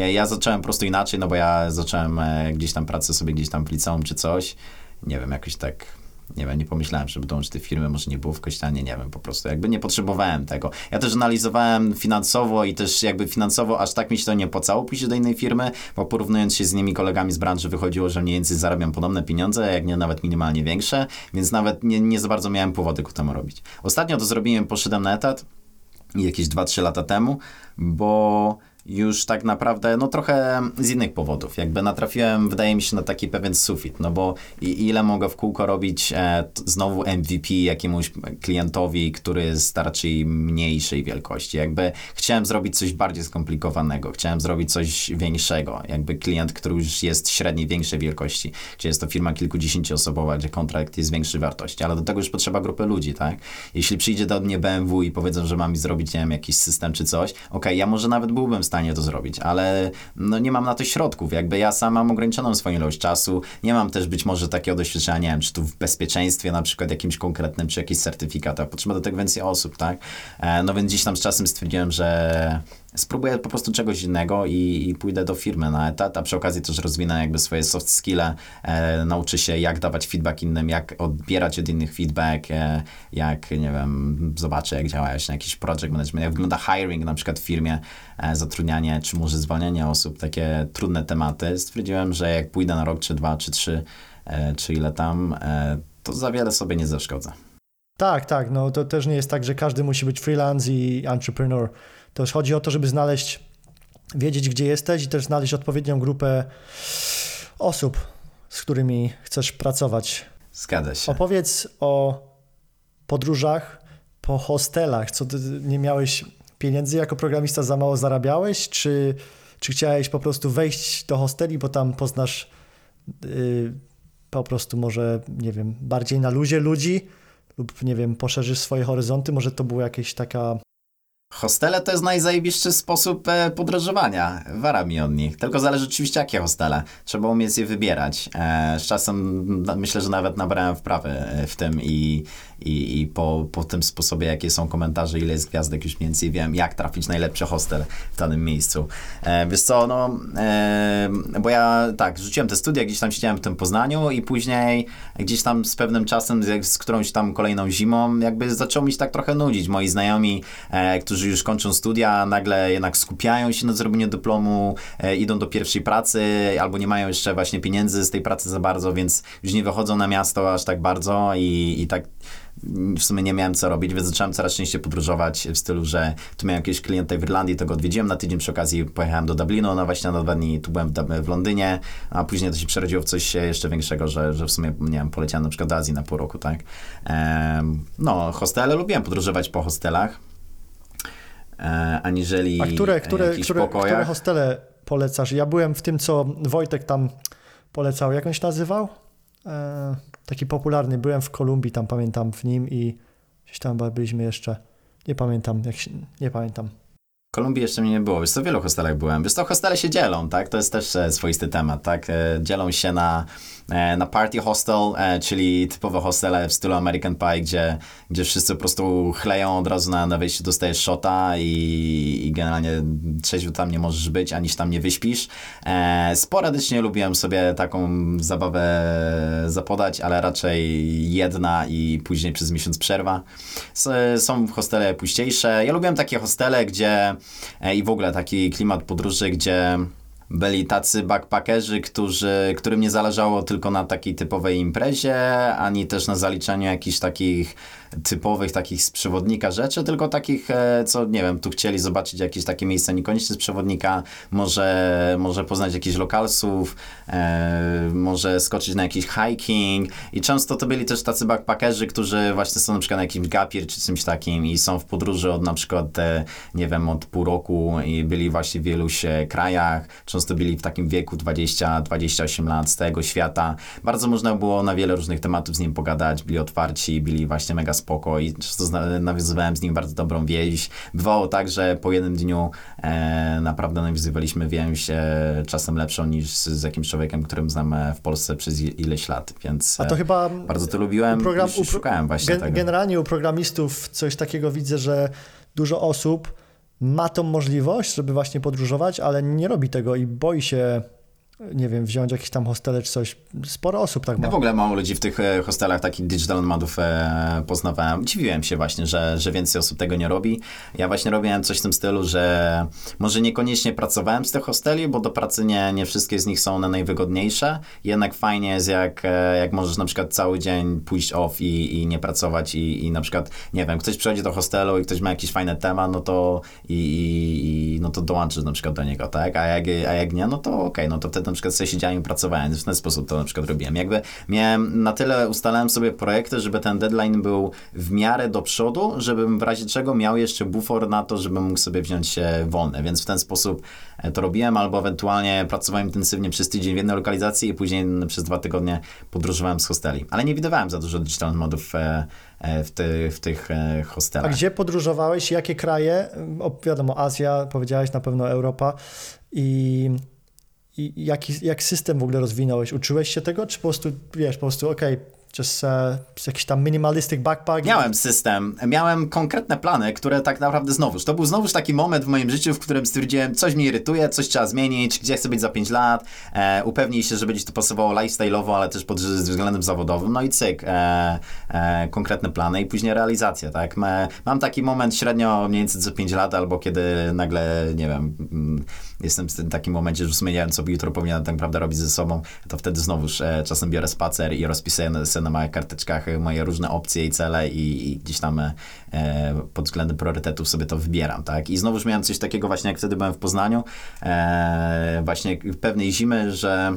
Ja, ja zacząłem po prostu inaczej, no bo ja zacząłem e, gdzieś tam pracę sobie gdzieś tam w liceum czy coś, nie wiem, jakoś tak nie wiem, nie pomyślałem, żeby dołączyć do tej firmy, może nie było w Kościanie, nie wiem, po prostu jakby nie potrzebowałem tego. Ja też analizowałem finansowo i też jakby finansowo aż tak mi się to nie opłacało pójść do innej firmy, bo porównując się z innymi kolegami z branży wychodziło, że mniej więcej zarabiam podobne pieniądze, jak nie nawet minimalnie większe, więc nawet nie, nie za bardzo miałem powody ku temu robić. Ostatnio to zrobiłem, poszedłem na etat jakieś 2-3 lata temu, bo już tak naprawdę, no trochę z innych powodów. Jakby natrafiłem, wydaje mi się, na taki pewien sufit, no bo ile mogę w kółko robić e, znowu MVP jakiemuś klientowi, który raczej mniejszej wielkości. Jakby chciałem zrobić coś bardziej skomplikowanego, chciałem zrobić coś większego. Jakby klient, który już jest średniej, większej wielkości, gdzie jest to firma kilkudziesięcioosobowa, gdzie kontrakt jest większej wartości, ale do tego już potrzeba grupy ludzi, tak? Jeśli przyjdzie do mnie BMW i powiedzą, że mam mi zrobić, nie wiem, jakiś system czy coś, okej, ja może nawet byłbym w stanie to zrobić, ale no nie mam na to środków. Jakby ja sam mam ograniczoną swoją ilość czasu, nie mam też być może takiego doświadczenia, nie wiem, czy tu w bezpieczeństwie na przykład jakimś konkretnym, czy jakiś certyfikatach. Potrzeba do tego więcej osób, tak? E, no więc gdzieś tam z czasem stwierdziłem, że spróbuję po prostu czegoś innego i, i pójdę do firmy na etat, a przy okazji też rozwinę jakby swoje soft skille, e, nauczę się jak dawać feedback innym, jak odbierać od innych feedback, e, jak, nie wiem, zobaczę jak działa na jakiś project management, jak wygląda hiring na przykład w firmie, e, zatrudnianie, czy może zwalnianie osób, takie trudne tematy. Stwierdziłem, że jak pójdę na rok, czy dwa, czy trzy, e, czy ile tam, e, to za wiele sobie nie zaszkodzę. Tak, tak, no to też nie jest tak, że każdy musi być freelance i entrepreneur. To już chodzi o to, żeby znaleźć, wiedzieć gdzie jesteś i też znaleźć odpowiednią grupę osób, z którymi chcesz pracować. Zgadza się. Opowiedz o podróżach po hostelach. Co ty nie miałeś pieniędzy jako programista, za mało zarabiałeś, czy, czy chciałeś po prostu wejść do hosteli, bo tam poznasz yy, po prostu może, nie wiem, bardziej na luzie ludzi lub, nie wiem, poszerzysz swoje horyzonty, może to była jakaś taka... Hostele to jest najzajebiższy sposób e, podróżowania. Wara mi od nich. Tylko zależy oczywiście jakie hostele. Trzeba umieć je wybierać. E, z czasem na- myślę, że nawet nabrałem wprawy e, w tym i, i, i po, po tym sposobie, jakie są komentarze, ile jest gwiazdek, już mniej więcej wiem, jak trafić najlepszy hostel w danym miejscu. E, wiesz co, no, e, bo ja tak, rzuciłem te studia, gdzieś tam siedziałem w tym Poznaniu i później gdzieś tam z pewnym czasem, z, z którąś tam kolejną zimą, jakby zaczęło mi się tak trochę nudzić. Moi znajomi, e, którzy już kończą studia, nagle jednak skupiają się na zrobieniu dyplomu, e, idą do pierwszej pracy, albo nie mają jeszcze właśnie pieniędzy z tej pracy za bardzo, więc już nie wychodzą na miasto aż tak bardzo i, i tak w sumie nie miałem co robić, więc zacząłem coraz częściej podróżować w stylu, że tu miałem jakiegoś klienta w Irlandii, to go odwiedziłem na tydzień, przy okazji pojechałem do Dublinu, no właśnie na dwa dni tu byłem w, w Londynie, a później to się przerodziło w coś jeszcze większego, że, że w sumie, nie wiem, poleciałem na przykład do Azji na pół roku, tak. Em, no, hostele, lubiłem podróżować po hostelach, e, aniżeli A które, które, jakichś które, pokojach. które hostele polecasz? Ja byłem w tym, co Wojtek tam polecał. Jak on się nazywał? E, taki popularny. Byłem w Kolumbii, tam pamiętam w nim i gdzieś tam byliśmy jeszcze. Nie pamiętam, jak się, nie pamiętam. Kolumbii jeszcze mnie nie było. Wiesz co, w wielu hostelach byłem. Wiesz co, hostele się dzielą, tak? To jest też e, swoisty temat, tak? E, dzielą się na, na party hostel, e, czyli typowe hostele w stylu American Pie, gdzie, gdzie wszyscy po prostu chleją od razu na, na wejściu, dostajesz shota i, i generalnie trzeźwy tam nie możesz być, ani się tam nie wyśpisz. E, sporadycznie lubiłem sobie taką zabawę zapodać, ale raczej jedna i później przez miesiąc przerwa. Są hostele puściejsze. Ja lubiłem takie hostele, gdzie e, i w ogóle taki klimat podróży, gdzie byli tacy backpackerzy, którzy, którym nie zależało tylko na takiej typowej imprezie, ani też na zaliczaniu jakichś takich typowych takich z przewodnika rzeczy, tylko takich, e, co nie wiem, tu chcieli zobaczyć jakieś takie miejsca niekoniecznie z przewodnika, może, może poznać jakichś lokalsów, e, może skoczyć na jakiś hiking i często to byli też tacy backpackerzy, którzy właśnie są na przykład na jakimś gapir czy czymś takim i są w podróży od na przykład, e, nie wiem, od pół roku i byli właśnie w wieluś e, krajach, często byli w takim wieku 20-28 lat z tego świata. Bardzo można było na wiele różnych tematów z nim pogadać, byli otwarci, byli właśnie mega spoko i nawiązywałem z nim bardzo dobrą więź. Bywało tak, że po jednym dniu e, naprawdę nawiązywaliśmy więź e, czasem lepszą niż z, z jakimś człowiekiem, którym znam e, w Polsce przez ileś lat, więc A to e, chyba bardzo to lubiłem program- i szukałem właśnie gen- tego. Generalnie u programistów coś takiego widzę, że dużo osób ma tą możliwość, żeby właśnie podróżować, ale nie robi tego i boi się, nie wiem, wziąć jakiś tam hostel czy coś. Sporo osób tak ma. Ja w ogóle mało ludzi w tych e, hostelach, takich digital nomadów e, poznawałem. Dziwiłem się właśnie, że, że więcej osób tego nie robi. Ja właśnie robiłem coś w tym stylu, że może niekoniecznie pracowałem z tych hosteli, bo do pracy nie, nie wszystkie z nich są one najwygodniejsze. Jednak fajnie jest, jak, e, jak możesz na przykład cały dzień pójść off i, i nie pracować i, i na przykład, nie wiem, ktoś przychodzi do hostelu i ktoś ma jakiś fajny temat, no to i, i, i no to dołączysz na przykład do niego, tak? A jak, a jak nie, no to okej, no to wtedy na przykład sobie siedziałem i pracowałem. W ten sposób to na przykład robiłem. Jakby miałem na tyle ustalałem sobie projekty, żeby ten deadline był w miarę do przodu, żebym w razie czego miał jeszcze bufor na to, żebym mógł sobie wziąć się wolne. Więc w ten sposób e, to robiłem, albo ewentualnie pracowałem intensywnie przez tydzień w jednej lokalizacji i później przez dwa tygodnie podróżowałem z hosteli. Ale nie widywałem za dużo digital modów e, e, w, ty, w tych e, A hostelach. gdzie podróżowałeś? Jakie kraje? O, wiadomo, Azja, powiedziałeś na pewno Europa. I, i jaki, jak system w ogóle rozwinąłeś? Uczyłeś się tego, czy po prostu, wiesz, po prostu, okej, just uh, jakiś tam minimalistic backpack? Miałem system, miałem konkretne plany, które tak naprawdę znowuż, to był znowuż taki moment w moim życiu, w którym stwierdziłem, coś mnie irytuje, coś trzeba zmienić, gdzie chcę być za 5 lat, e, upewnij się, że będzie to pasowało lifestyle'owo, ale też pod względem zawodowym, no i cyk, e, e, konkretne plany i później realizacja, tak. Mam taki moment średnio mniej więcej co 5 lat, albo kiedy nagle, nie wiem, jestem w takim momencie, że usłyszałem, co jutro powinienem tak naprawdę robić ze sobą, to wtedy znowuż e, czasem biorę spacer i rozpisuję sobie na małych karteczkach e, moje różne opcje i cele i, i gdzieś tam e, e, pod względem priorytetów sobie to wybieram, tak? I znowuż miałem coś takiego właśnie, jak wtedy byłem w Poznaniu, e, właśnie pewnej zimy, że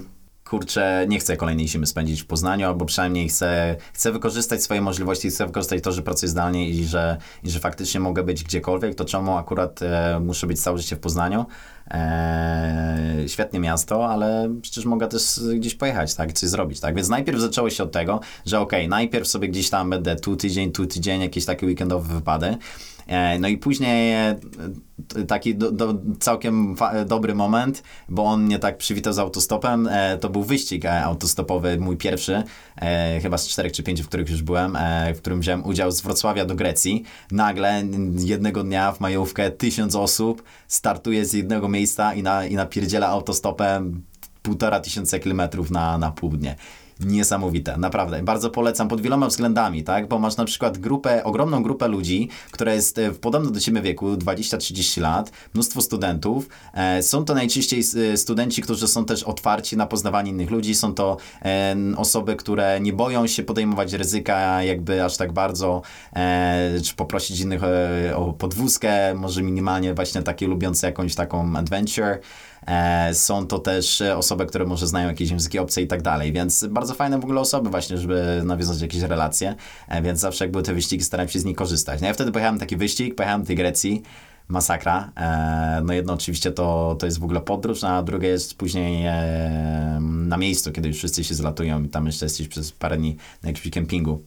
kurczę, nie chcę kolejnej zimy spędzić w Poznaniu, albo przynajmniej chcę, chcę wykorzystać swoje możliwości, chcę wykorzystać to, że pracuję zdalnie i że, i że faktycznie mogę być gdziekolwiek, to czemu akurat e, muszę być całe życie w Poznaniu? E, świetne miasto, ale przecież mogę też gdzieś pojechać, tak, coś zrobić, tak, więc najpierw zaczęło się od tego, że okej, najpierw sobie gdzieś tam będę tu tydzień, tu tydzień, jakieś takie weekendowe wypady, No i później e, taki do, do, całkiem dobry moment, bo on mnie tak przywitał z autostopem. E, To był wyścig e, autostopowy, mój pierwszy, e, chyba z czterech czy pięciu, w których już byłem, e, w którym wziąłem udział z Wrocławia do Grecji. Nagle jednego dnia w majówkę tysiąc osób startuje z jednego miejsca i, na, i napierdziela autostopem półtora tysiąca kilometrów na, na południe. Niesamowite, naprawdę. Bardzo polecam pod wieloma względami, tak? Bo masz na przykład grupę, ogromną grupę ludzi, która jest e, w podobnym do ciebie wieku, 20-30 lat, mnóstwo studentów. E, są to najczęściej e, studenci, którzy są też otwarci na poznawanie innych ludzi. Są to osoby, które nie boją się podejmować ryzyka jakby aż tak bardzo, czy poprosić innych o podwózkę, może minimalnie właśnie takie lubiące jakąś taką adventure. E, Są to też e, osoby, które może znają jakieś języki obce i tak dalej, więc bardzo fajne w ogóle osoby właśnie, żeby nawiązać jakieś relacje, E, więc zawsze jak były te wyścigi, starałem się z nich korzystać. No ja wtedy pojechałem taki wyścig, pojechałem do tej Grecji, masakra. No jedno oczywiście to, to jest w ogóle podróż, a drugie jest później na miejscu, kiedy już wszyscy się zlatują i tam jeszcze jesteś przez parę dni na jakimś kempingu.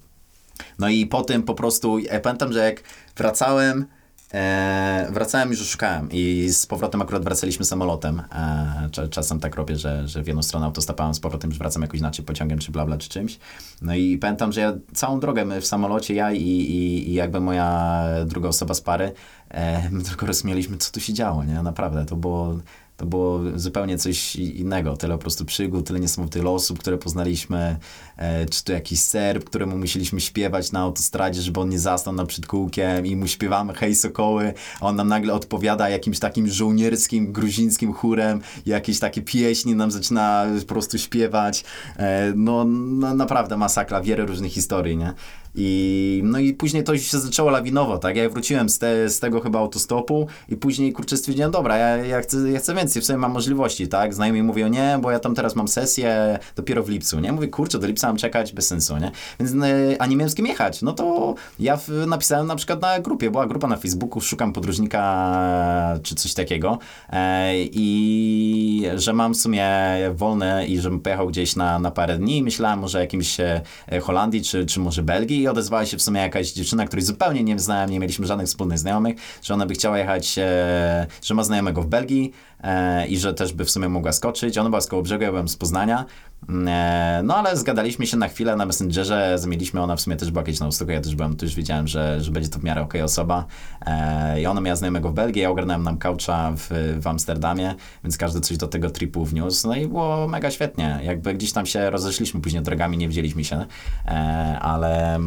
No i po tym po prostu, ja pamiętam, że jak wracałem, e, wracałem już szukałem i z powrotem akurat wracaliśmy samolotem. E, cza- czasem tak robię, że, że w jedną stronę autostopałem, z powrotem już wracam jakoś inaczej pociągiem, czy bla bla, czy czymś. No i pamiętam, że ja całą drogę my w samolocie, ja i, i, i jakby moja druga osoba z pary, e, my tylko rozśmieliśmy, co tu się działo, nie? Naprawdę, to było To było zupełnie coś innego. Tyle po prostu przygód, tyle niesamowitych osób, które poznaliśmy. E, czy to jakiś Serb, któremu musieliśmy śpiewać na autostradzie, żeby on nie zasnął na przydkółkiem i mu śpiewamy hej sokoły, a on nam nagle odpowiada jakimś takim żołnierskim, gruzińskim chórem, jakieś takie pieśni nam zaczyna po prostu śpiewać. E, no, no naprawdę masakra, wiele różnych historii, nie? I, no i później to już się zaczęło lawinowo, tak? Ja wróciłem z, te, z tego chyba autostopu i później, kurczę, stwierdziłem, dobra, ja, ja, chcę, ja chcę więcej, w sobie mam możliwości, tak? Znajomi mówią, nie, bo ja tam teraz mam sesję dopiero w lipcu, nie? Mówię, kurczę, do lipca mam czekać, bez sensu, nie? Więc e, a nie miałem z kim jechać, no to ja w, napisałem na przykład na grupie, była grupa na Facebooku, szukam podróżnika czy coś takiego e, i że mam w sumie wolne i żebym pojechał gdzieś na, na parę dni, myślałem może jakimś e, Holandii, czy, czy może Belgii i odezwała się w sumie jakaś dziewczyna, której zupełnie nie znałem, nie mieliśmy żadnych wspólnych znajomych, że ona by chciała jechać, e, że ma znajomego w Belgii e, i że też by w sumie mogła skoczyć. Ona była z Kołobrzegu, ja byłem z Poznania. E, no ale zgadaliśmy się na chwilę na Messengerze, zamieliśmy, ona w sumie też była kiedyś na Wostoku, ja też byłem, już wiedziałem, że, że będzie to w miarę okej osoba. E, I ona miała znajomego w Belgii, ja ogarnąłem nam coucha w, w Amsterdamie, więc każdy coś do tego tripu wniósł, no i było mega świetnie. Jakby gdzieś tam się rozeszliśmy później drogami, nie widzieliśmy się, e, ale...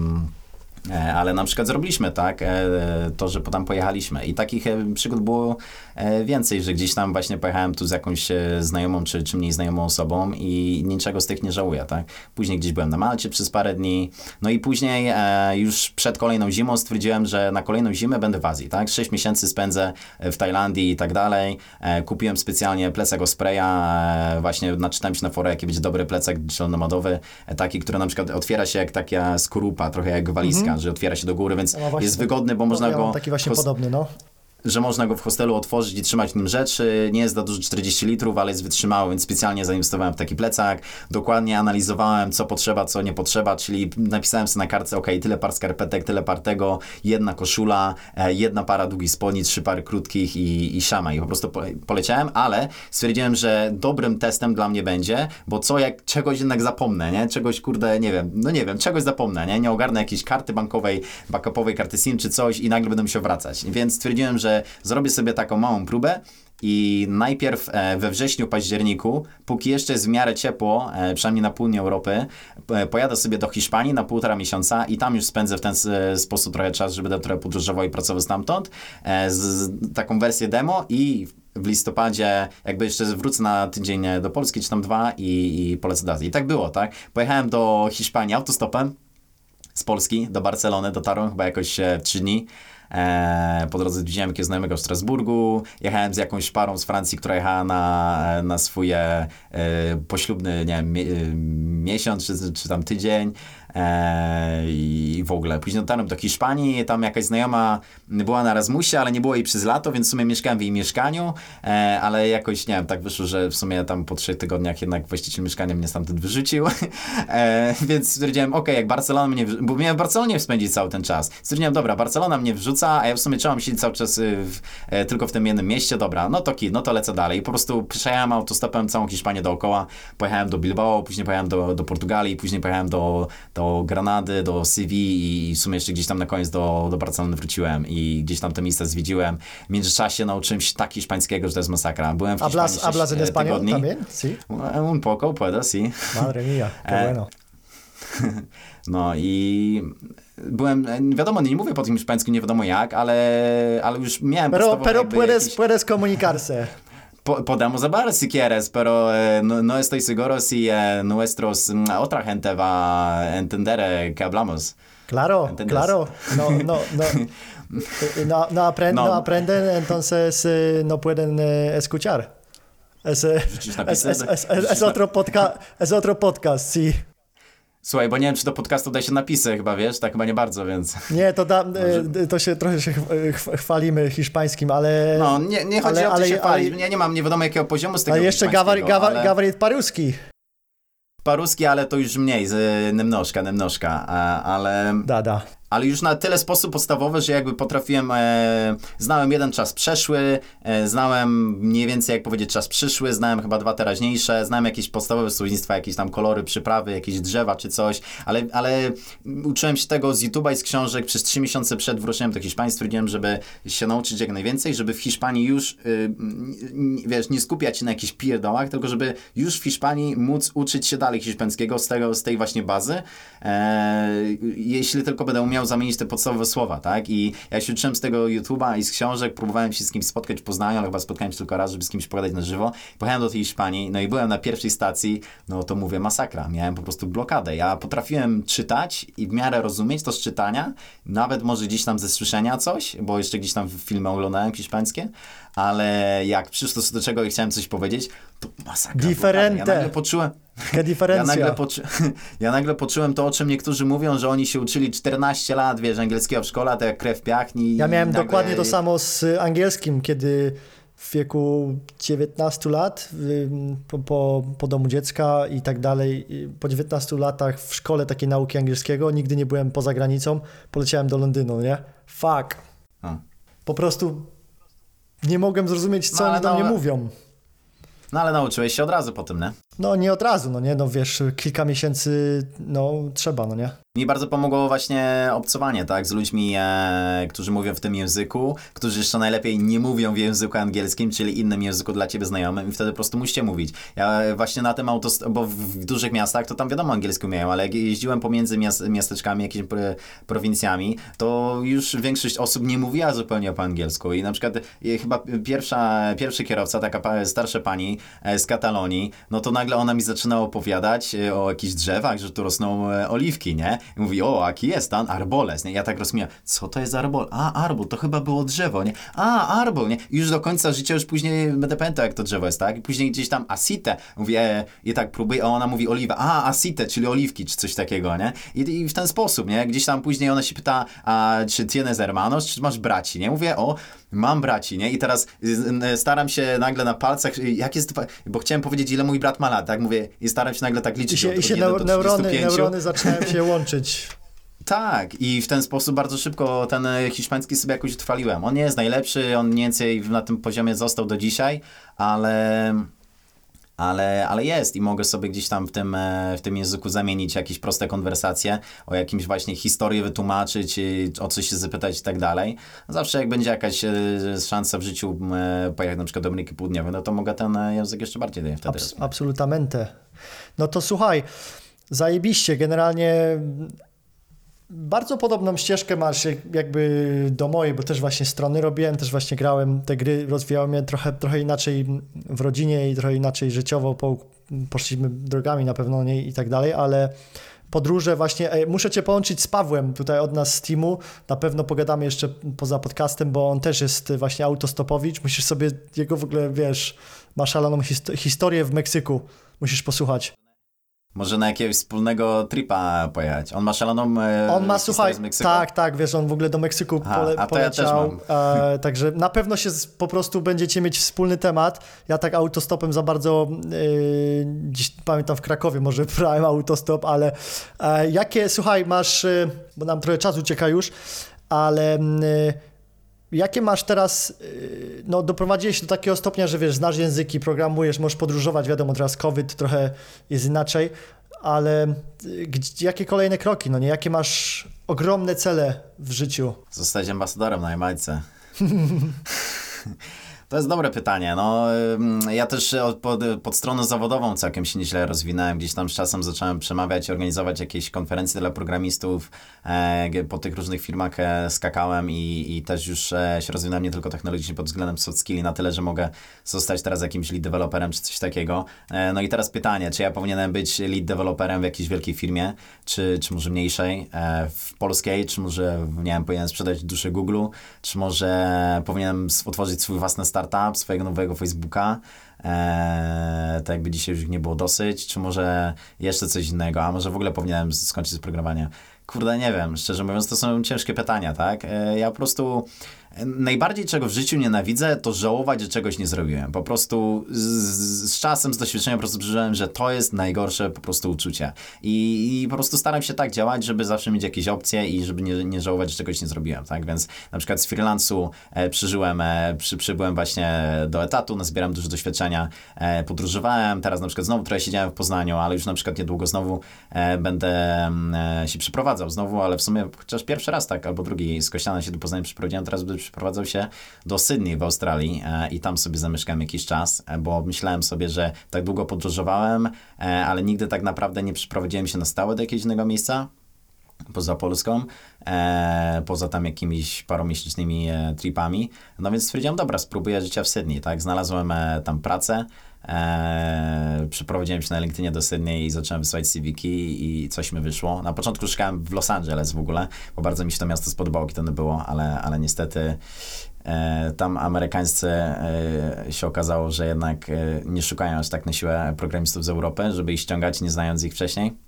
E, Ale na przykład zrobiliśmy tak, e, to, że tam pojechaliśmy i takich e, przygód było więcej, że gdzieś tam właśnie pojechałem tu z jakąś znajomą czy, czy mniej znajomą osobą i niczego z tych nie żałuję, tak. Później gdzieś byłem na Malcie przez parę dni, no i później już przed kolejną zimą stwierdziłem, że na kolejną zimę będę w Azji, tak. Sześć miesięcy spędzę w Tajlandii i tak dalej. Kupiłem specjalnie plecak Ospreya, właśnie naczytałem się na forę, jaki będzie dobry plecak nomadowy, e, taki, który na przykład otwiera się jak taka skorupa, trochę jak walizka, że otwiera się do góry, więc No właśnie, jest wygodny, bo można ja go... taki właśnie podobny, no. Że można go w hostelu otworzyć i trzymać w nim rzeczy. Nie jest za dużo 40 litrów, ale jest wytrzymały, więc specjalnie zainwestowałem w taki plecak. Dokładnie analizowałem, co potrzeba, co nie potrzeba, czyli napisałem sobie na kartce, ok, tyle par skarpetek, tyle par tego, jedna koszula, e, jedna para długich spodni, trzy pary krótkich i, i szama. I po prostu po, poleciałem, ale stwierdziłem, że dobrym testem dla mnie będzie, bo co jak czegoś jednak zapomnę, nie? Czegoś, kurde, nie wiem, no nie wiem, czegoś zapomnę, nie? Nie ogarnę jakiejś karty bankowej, backupowej karty SIM czy coś i nagle będę musiał wracać. Więc stwierdziłem, że zrobię sobie taką małą próbę i najpierw e, we wrześniu, październiku, póki jeszcze jest w miarę ciepło, e, przynajmniej na południu Europy, e, pojadę sobie do Hiszpanii na półtora miesiąca i tam już spędzę w ten sposób trochę czas, że będę trochę podróżował i pracował stamtąd, z, taką wersję demo i w listopadzie jakby jeszcze wrócę na tydzień do Polski, czy tam dwa i, i polecę do Azji. I tak było, tak? Pojechałem do Hiszpanii autostopem, z Polski do Barcelony, dotarłem chyba jakoś 3 dni. E, po drodze widziałem jakiegoś znajomego w Strasburgu, jechałem z jakąś parą z Francji, która jechała na, na swój e, poślubny, nie wiem, e, miesiąc czy, czy tam tydzień i w ogóle. Później dotarłem do Hiszpanii, tam jakaś znajoma była na Erasmusie, ale nie było jej przez lato, więc w sumie mieszkałem w jej mieszkaniu, e, ale jakoś, nie wiem, tak wyszło, że w sumie tam po trzech tygodniach jednak właściciel mieszkania mnie stamtąd wyrzucił, e, więc stwierdziłem, ok, jak Barcelona mnie, bo miałem w Barcelonie spędzić cały ten czas. Stwierdziłem, dobra, Barcelona mnie wrzuca, a ja w sumie trzeba siedzieć cały czas y, w, e, tylko w tym jednym mieście, dobra, no to kid, no to lecę dalej. I po prostu przejechałem autostopem całą Hiszpanię dookoła, pojechałem do Bilbao, później pojechałem do, do Portugalii, później pojechałem do, do Granady, do Sywii i w sumie jeszcze gdzieś tam na koniec do, do Barcelony wróciłem i gdzieś tam te miejsca zwiedziłem. W międzyczasie nauczyłem się tak hiszpańskiego, że to jest masakra. Byłem w Hiszpanii Hablas, hablas en e, español también? Sí. Un poco, puedo, sí. Madre mía, qué Eh, bueno. No i byłem, wiadomo, nie mówię po tym hiszpańsku, nie wiadomo jak, ale, ale już miałem Pero, pero puedes, jakieś- puedes comunicarse. Po, podemos hablar si quieres, pero eh, no, no estoy seguro si eh, nuestros, mm, otra gente va a entender eh, que hablamos. Claro, ¿Entiendes? claro. No, no, no. Eh, No, no, apren- No. aprenden, entonces eh, no pueden eh, escuchar. Es, eh, es, es, es, otro podca- es otro podcast, sí. Słuchaj, bo nie wiem, czy do podcastu da się napisy chyba, wiesz? Tak chyba nie bardzo, więc... Nie, to, da, e, to się trochę się chw- chwalimy hiszpańskim, ale, No, nie, nie chodzi Ale- o to ale- się chwalić. ale- Ja nie mam, nie wiadomo jakiego poziomu z tego ale jeszcze gawar, gawar, ale- gawarit paruski. Paruski, ale to już mniej, z nemnożka, nemnożka, a, ale... Da, da. Ale już na tyle sposób podstawowy, że jakby potrafiłem, e, znałem jeden czas przeszły, e, znałem mniej więcej jak powiedzieć czas przyszły, znałem chyba dwa teraźniejsze, znałem jakieś podstawowe słownictwa, jakieś tam kolory, przyprawy, jakieś drzewa czy coś, ale, ale uczyłem się tego z YouTube'a i z książek. Przez trzy miesiące przed wróceniem do Hiszpanii, stwierdziłem, żeby się nauczyć jak najwięcej, żeby w Hiszpanii już, y, wiesz, nie skupiać się na jakichś pierdołach, tylko żeby już w Hiszpanii móc uczyć się dalej hiszpańskiego z, tego, z tej właśnie bazy, e, jeśli tylko będę umiał zamienić te podstawowe słowa, tak? I ja się uczyłem z tego YouTube'a i z książek, próbowałem się z kimś spotkać w Poznaniu, ale chyba spotkałem się tylko raz, żeby z kimś pogadać na żywo. Pojechałem do tej Hiszpanii, no i byłem na pierwszej stacji, no to mówię masakra, miałem po prostu blokadę. Ja potrafiłem czytać i w miarę rozumieć to z czytania, nawet może gdzieś tam ze słyszenia coś, bo jeszcze gdzieś tam filmy oglądałem hiszpańskie, ale jak przyszło do czego i chciałem coś powiedzieć, to masakra. Diferente. blokada. Ja poczułem, Jaka ja diferencja. nagle, poczu... ja nagle poczułem to, o czym niektórzy mówią, że oni się uczyli 14 lat, wiesz, angielskiego w szkole, to jak krew piachni. Ja miałem nagle... dokładnie to samo z angielskim, kiedy w wieku 19 lat po, po, po domu dziecka i tak dalej, po 19 latach w szkole takiej nauki angielskiego, nigdy nie byłem poza granicą, poleciałem do Londynu, nie? Fuck. Po prostu nie mogłem zrozumieć, co No, oni do no, mnie ale- mówią. No ale nauczyłeś się od razu po tym, nie? No nie od razu, no nie, no wiesz, kilka miesięcy, no trzeba, no nie? Mi bardzo pomogło właśnie obcowanie, tak, z ludźmi, e, którzy mówią w tym języku, którzy jeszcze najlepiej nie mówią w języku angielskim, czyli innym języku dla ciebie znajomym i wtedy po prostu musicie mówić. Ja właśnie na tym autost... bo w, w dużych miastach to tam wiadomo angielski umieją, ale jak jeździłem pomiędzy miast miasteczkami, jakimiś pro, prowincjami, to już większość osób nie mówiła zupełnie po angielsku i na przykład e, chyba pierwsza, pierwszy kierowca, taka pa, starsza pani e, z Katalonii, no to nagle ona mi zaczyna opowiadać e, o jakichś drzewach, że tu rosną e, oliwki, nie? I mówi, o, jaki jest tam arboles, nie? Ja tak rozumiem, co to jest arbol? A, arbol, to chyba było drzewo, nie? A, arbol, nie? I już do końca życia już później będę pamiętał, jak to drzewo jest, tak? I później gdzieś tam asite, mówię, e, i tak próbuję, a ona mówi oliwa, a, asite, czyli oliwki, czy coś takiego, nie? I, I w ten sposób, nie? Gdzieś tam później ona się pyta, a czy tienes hermanos, czy masz braci, nie? Mówię, o, mam braci, nie? I teraz y, y, staram się nagle na palcach, y, jak jest, bo chciałem powiedzieć, ile mój brat ma lat, tak? Mówię, i staram się nagle tak I liczyć się, od i się 1 neu- do neurony, 35. neurony zaczynają się łączyć. Tak, i w ten sposób bardzo szybko ten hiszpański sobie jakoś utrwaliłem. On nie jest najlepszy, on mniej więcej na tym poziomie został do dzisiaj, ale, ale, ale jest i mogę sobie gdzieś tam w tym, e, w tym języku zamienić jakieś proste konwersacje, o jakimś właśnie historii wytłumaczyć, o coś się zapytać i tak dalej. Zawsze jak będzie jakaś e, szansa w życiu e, pojechać na przykład do Ameryki Południowej, no to mogę ten język jeszcze bardziej wtedy Abs- rozwijać. absolutamente. No to słuchaj, zajebiście, generalnie bardzo podobną ścieżkę masz jak- jakby do mojej, bo też właśnie strony robiłem, też właśnie grałem te gry, rozwijałem je trochę, trochę inaczej w rodzinie i trochę inaczej życiowo, po, poszliśmy drogami na pewno nie i tak dalej, ale podróże właśnie, muszę Cię połączyć z Pawłem tutaj od nas z teamu, na pewno pogadamy jeszcze poza podcastem, bo on też jest właśnie autostopowicz, musisz sobie jego w ogóle, wiesz, ma szaloną hist- historię w Meksyku, musisz posłuchać. Może na jakiegoś wspólnego tripa pojechać. On ma szaloną e, On ma, słuchaj, z Meksyku? tak, tak, wiesz, on w ogóle do Meksyku Aha, pole, a to ja też poleciał, mam. e, także na pewno się z, po prostu będziecie mieć wspólny temat. Ja tak autostopem za bardzo, e, gdzieś pamiętam w Krakowie może brałem autostop, ale e, jakie, słuchaj, masz, e, bo nam trochę czasu ucieka już, ale mm, e, Jakie masz teraz, y, no doprowadziłeś do takiego stopnia, że wiesz, znasz języki, programujesz, możesz podróżować, wiadomo, teraz COVID trochę jest inaczej, ale y, jakie kolejne kroki, no nie, jakie masz ogromne cele w życiu? Zostać ambasadorem na Jamajce. To jest dobre pytanie. No, ja też od, pod, pod stroną zawodową całkiem się nieźle rozwinąłem. Gdzieś tam z czasem zacząłem przemawiać, organizować jakieś konferencje dla programistów. E, po tych różnych firmach e, skakałem i, i też już e, się rozwinąłem nie tylko technologicznie pod względem soft skilli na tyle, że mogę zostać teraz jakimś lead developerem czy coś takiego. No i teraz pytanie, czy ja powinienem być lead developerem w jakiejś wielkiej firmie, czy, czy może mniejszej, w polskiej, czy może, nie wiem, powinienem sprzedać duszę Google, czy może powinienem otworzyć swój własny startup, swojego nowego Facebooka, e, tak jakby dzisiaj już nie było dosyć, czy może jeszcze coś innego, a może w ogóle powinienem skończyć z programowania. Kurde, nie wiem, szczerze mówiąc, to są ciężkie pytania, tak? E, ja po prostu Najbardziej czego w życiu nienawidzę, to żałować, że czegoś nie zrobiłem. Po prostu z, z czasem, z doświadczenia po prostu przeżyłem, że to jest najgorsze po prostu uczucie. I, I po prostu staram się tak działać, żeby zawsze mieć jakieś opcje i żeby nie, nie żałować, że czegoś nie zrobiłem, tak? Więc na przykład z freelansu e, przeżyłem, e, przy, przybyłem właśnie do etatu, nazbieram dużo doświadczenia, e, podróżowałem, teraz na przykład znowu trochę siedziałem w Poznaniu, ale już na przykład niedługo znowu e, będę mm, e, się przeprowadzał znowu, ale w sumie chociaż pierwszy raz tak, albo drugi z Kościana się do Poznania przeprowadziłem, teraz będę przeprowadzał się do Sydney w Australii e, i tam sobie zamieszkałem jakiś czas, e, bo myślałem sobie, że tak długo podróżowałem, e, ale nigdy tak naprawdę nie przeprowadziłem się na stałe do jakiegoś innego miejsca poza Polską, poza tam jakimiś paromiesięcznymi tripami. No więc stwierdziłem, dobra, spróbuję życia w Sydney, tak? Znalazłem tam pracę, e, przeprowadziłem się na LinkedInie do Sydney i zacząłem wysyłać CV-ki i coś mi wyszło. Na początku szukałem w Los Angeles w ogóle, bo bardzo mi się to miasto spodobało, kiedy to było, ale, ale niestety e, tam amerykańscy e, się okazało, że jednak e, nie szukają aż tak na siłę programistów z Europy, żeby ich ściągać, nie znając ich wcześniej.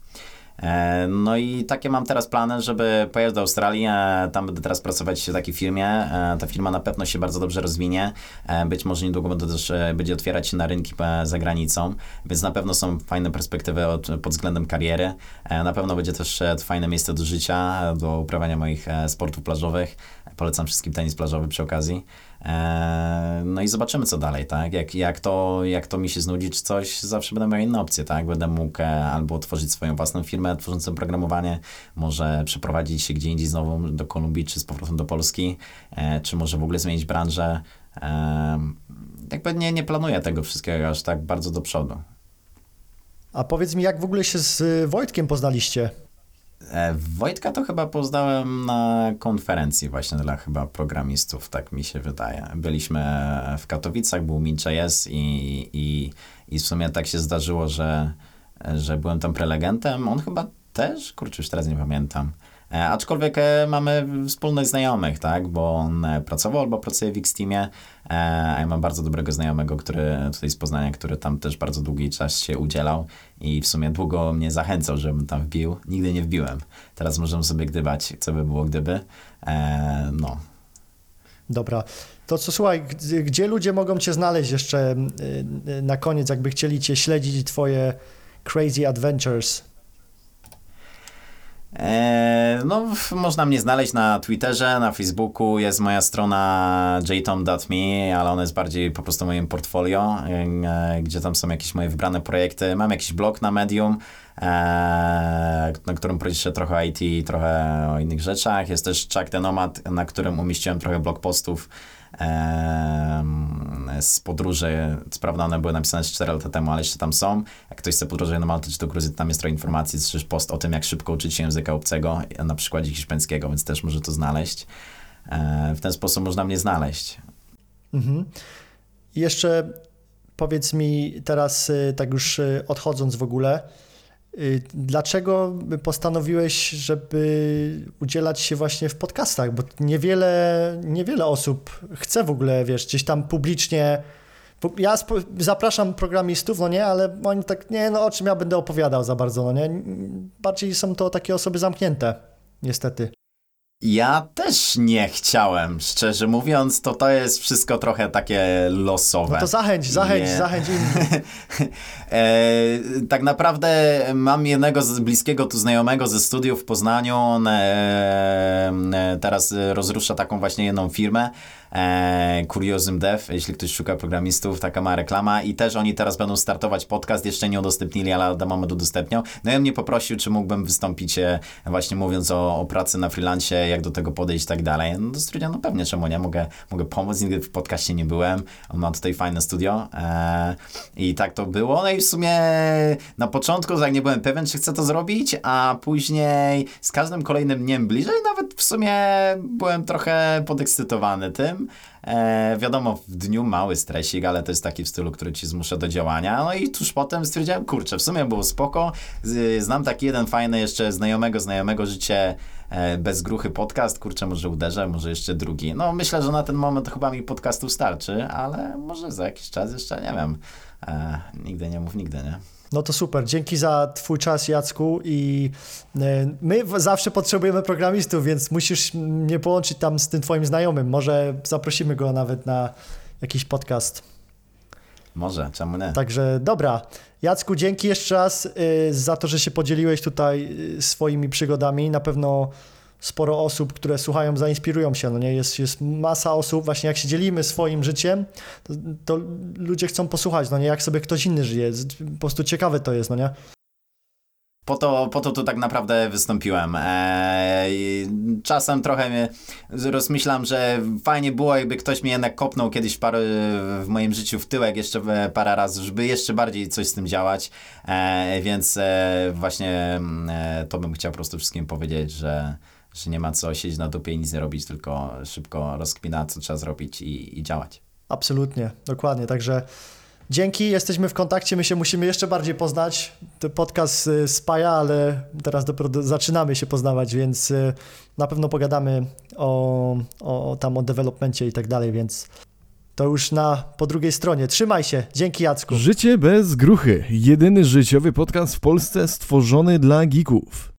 E, No i takie mam teraz plany, żeby pojechać do Australii. e, Tam będę teraz pracować w takiej firmie. E, Ta firma na pewno się bardzo dobrze rozwinie. Być może niedługo będę też będzie otwierać się na rynki za granicą, więc na pewno są fajne perspektywy od, pod względem kariery. Na pewno będzie też fajne miejsce do życia, do uprawiania moich sportów plażowych. Polecam wszystkim tenis plażowy przy okazji. E, No i zobaczymy, co dalej, tak? Jak, jak, to, jak to mi się znudzi, czy coś, zawsze będę miał inne opcje, tak? Będę mógł e, albo otworzyć swoją własną firmę tworzącą programowanie, może przeprowadzić się gdzie indziej znowu do Kolumbii, czy z powrotem do Polski, e, czy może w ogóle zmienić branżę. Jakby nie, nie planuję tego wszystkiego aż tak bardzo do przodu. A powiedz mi, jak w ogóle się z Wojtkiem poznaliście? E, Wojtka to chyba poznałem na konferencji właśnie dla chyba programistów, tak mi się wydaje. Byliśmy w Katowicach, był Min.js i, i, i w sumie tak się zdarzyło, że, że byłem tam prelegentem. On chyba też? Kurczę, już teraz nie pamiętam. E, aczkolwiek e, mamy wspólnych znajomych, tak, bo on e, pracował albo pracuje w X-Teamie, a ja mam bardzo dobrego znajomego, który tutaj z Poznania, który tam też bardzo długi czas się udzielał i w sumie długo mnie zachęcał, żebym tam wbił. Nigdy nie wbiłem. Teraz możemy sobie gdybać, co by było gdyby. No. Dobra. To co słuchaj, gdzie, ludzie mogą cię znaleźć jeszcze na koniec, jakby chcieli cię śledzić i twoje crazy adventures? E, no, można mnie znaleźć na Twitterze, na Facebooku, jest moja strona jtom.me, ale ona jest bardziej po prostu moim portfolio, e, gdzie tam są jakieś moje wybrane projekty. Mam jakiś blog na Medium, e, na którym piszę trochę o IT trochę o innych rzeczach. Jest też Chuck the Nomad, na którym umieściłem trochę blog postów z podróży. Co prawda one były napisane 4 lata temu, ale jeszcze tam są. Jak ktoś chce podróżować na Maltę czy do Gruzji, to tam jest trochę informacji, też post o tym, jak szybko uczyć się języka obcego, na przykładzie hiszpańskiego, więc też może to znaleźć. E, w ten sposób można mnie znaleźć. Mhm. Jeszcze powiedz mi teraz, y, tak już y, odchodząc w ogóle, dlaczego postanowiłeś, żeby udzielać się właśnie w podcastach? Bo niewiele, niewiele osób chce w ogóle, wiesz, gdzieś tam publicznie. Ja zapraszam programistów, no nie, ale oni tak, nie, no o czym ja będę opowiadał za bardzo, no nie. Bardziej są to takie osoby zamknięte, niestety. Ja też nie chciałem, szczerze mówiąc, to to jest wszystko trochę takie losowe. No to zachęć, zachęć, Nie. zachęć innych. E, tak naprawdę mam jednego z bliskiego tu znajomego ze studiów w Poznaniu. On e, e, teraz rozrusza taką właśnie jedną firmę. E, Curiosum Dev, jeśli ktoś szuka programistów, taka ma reklama i też oni teraz będą startować podcast, jeszcze nie udostępnili, ale do momentu udostępnią. No i on mnie poprosił, czy mógłbym wystąpić e, właśnie mówiąc o, o pracy na freelancie, jak do tego podejść i tak dalej. No to stwierdziłem, no pewnie, czemu nie, mogę, mogę pomóc, nigdy w podcaście nie byłem, on ma tutaj fajne studio e, i tak to było. No i w sumie na początku tak nie byłem pewien, czy chcę to zrobić, a później z każdym kolejnym dniem bliżej nawet w sumie byłem trochę podekscytowany tym. E, wiadomo, w dniu mały stresik, ale to jest taki w stylu, który ci zmusza do działania. No i tuż potem stwierdziłem, kurczę, w sumie było spoko. Znam taki jeden fajny jeszcze znajomego, znajomego życie e, bez gruchy podcast. Kurczę, może uderzę, może jeszcze drugi. No myślę, że na ten moment chyba mi podcastu starczy, ale może za jakiś czas jeszcze, nie wiem. E, nigdy nie mów nigdy, nie? No to super. Dzięki za Twój czas, Jacku. I e, my zawsze potrzebujemy programistów, więc musisz mnie połączyć tam z tym Twoim znajomym. Może zaprosimy go nawet na jakiś podcast. Może, czemu nie? Także dobra. Jacku, dzięki jeszcze raz y, za to, że się podzieliłeś tutaj y, swoimi przygodami. Na pewno sporo osób, które słuchają, zainspirują się. No nie? Jest, jest masa osób, właśnie jak się dzielimy swoim życiem, to, to ludzie chcą posłuchać, no nie? jak sobie ktoś inny żyje. Po prostu ciekawe to jest, no nie? Po to, po to tu tak naprawdę wystąpiłem. Eee, czasem trochę mnie rozmyślam, że fajnie było, jakby ktoś mnie jednak kopnął kiedyś parę, w moim życiu w tyłek jeszcze e, parę razy, żeby jeszcze bardziej coś z tym działać. Eee, więc e, właśnie mm, e, to bym chciał po prostu wszystkim powiedzieć, że, że nie ma co siedzieć na dupie i nic nie robić, tylko szybko rozkminać, co trzeba zrobić i, i działać. Absolutnie, dokładnie. Także dzięki, jesteśmy w kontakcie. My się musimy jeszcze bardziej poznać. Ten podcast y, spaja, ale teraz dopiero do, zaczynamy się poznawać, więc y, na pewno pogadamy o, o tam o developmencie i tak dalej, więc to już na po drugiej stronie. Trzymaj się. Dzięki Jacku. Życie bez gruchy. Jedyny życiowy podcast w Polsce stworzony dla geeków.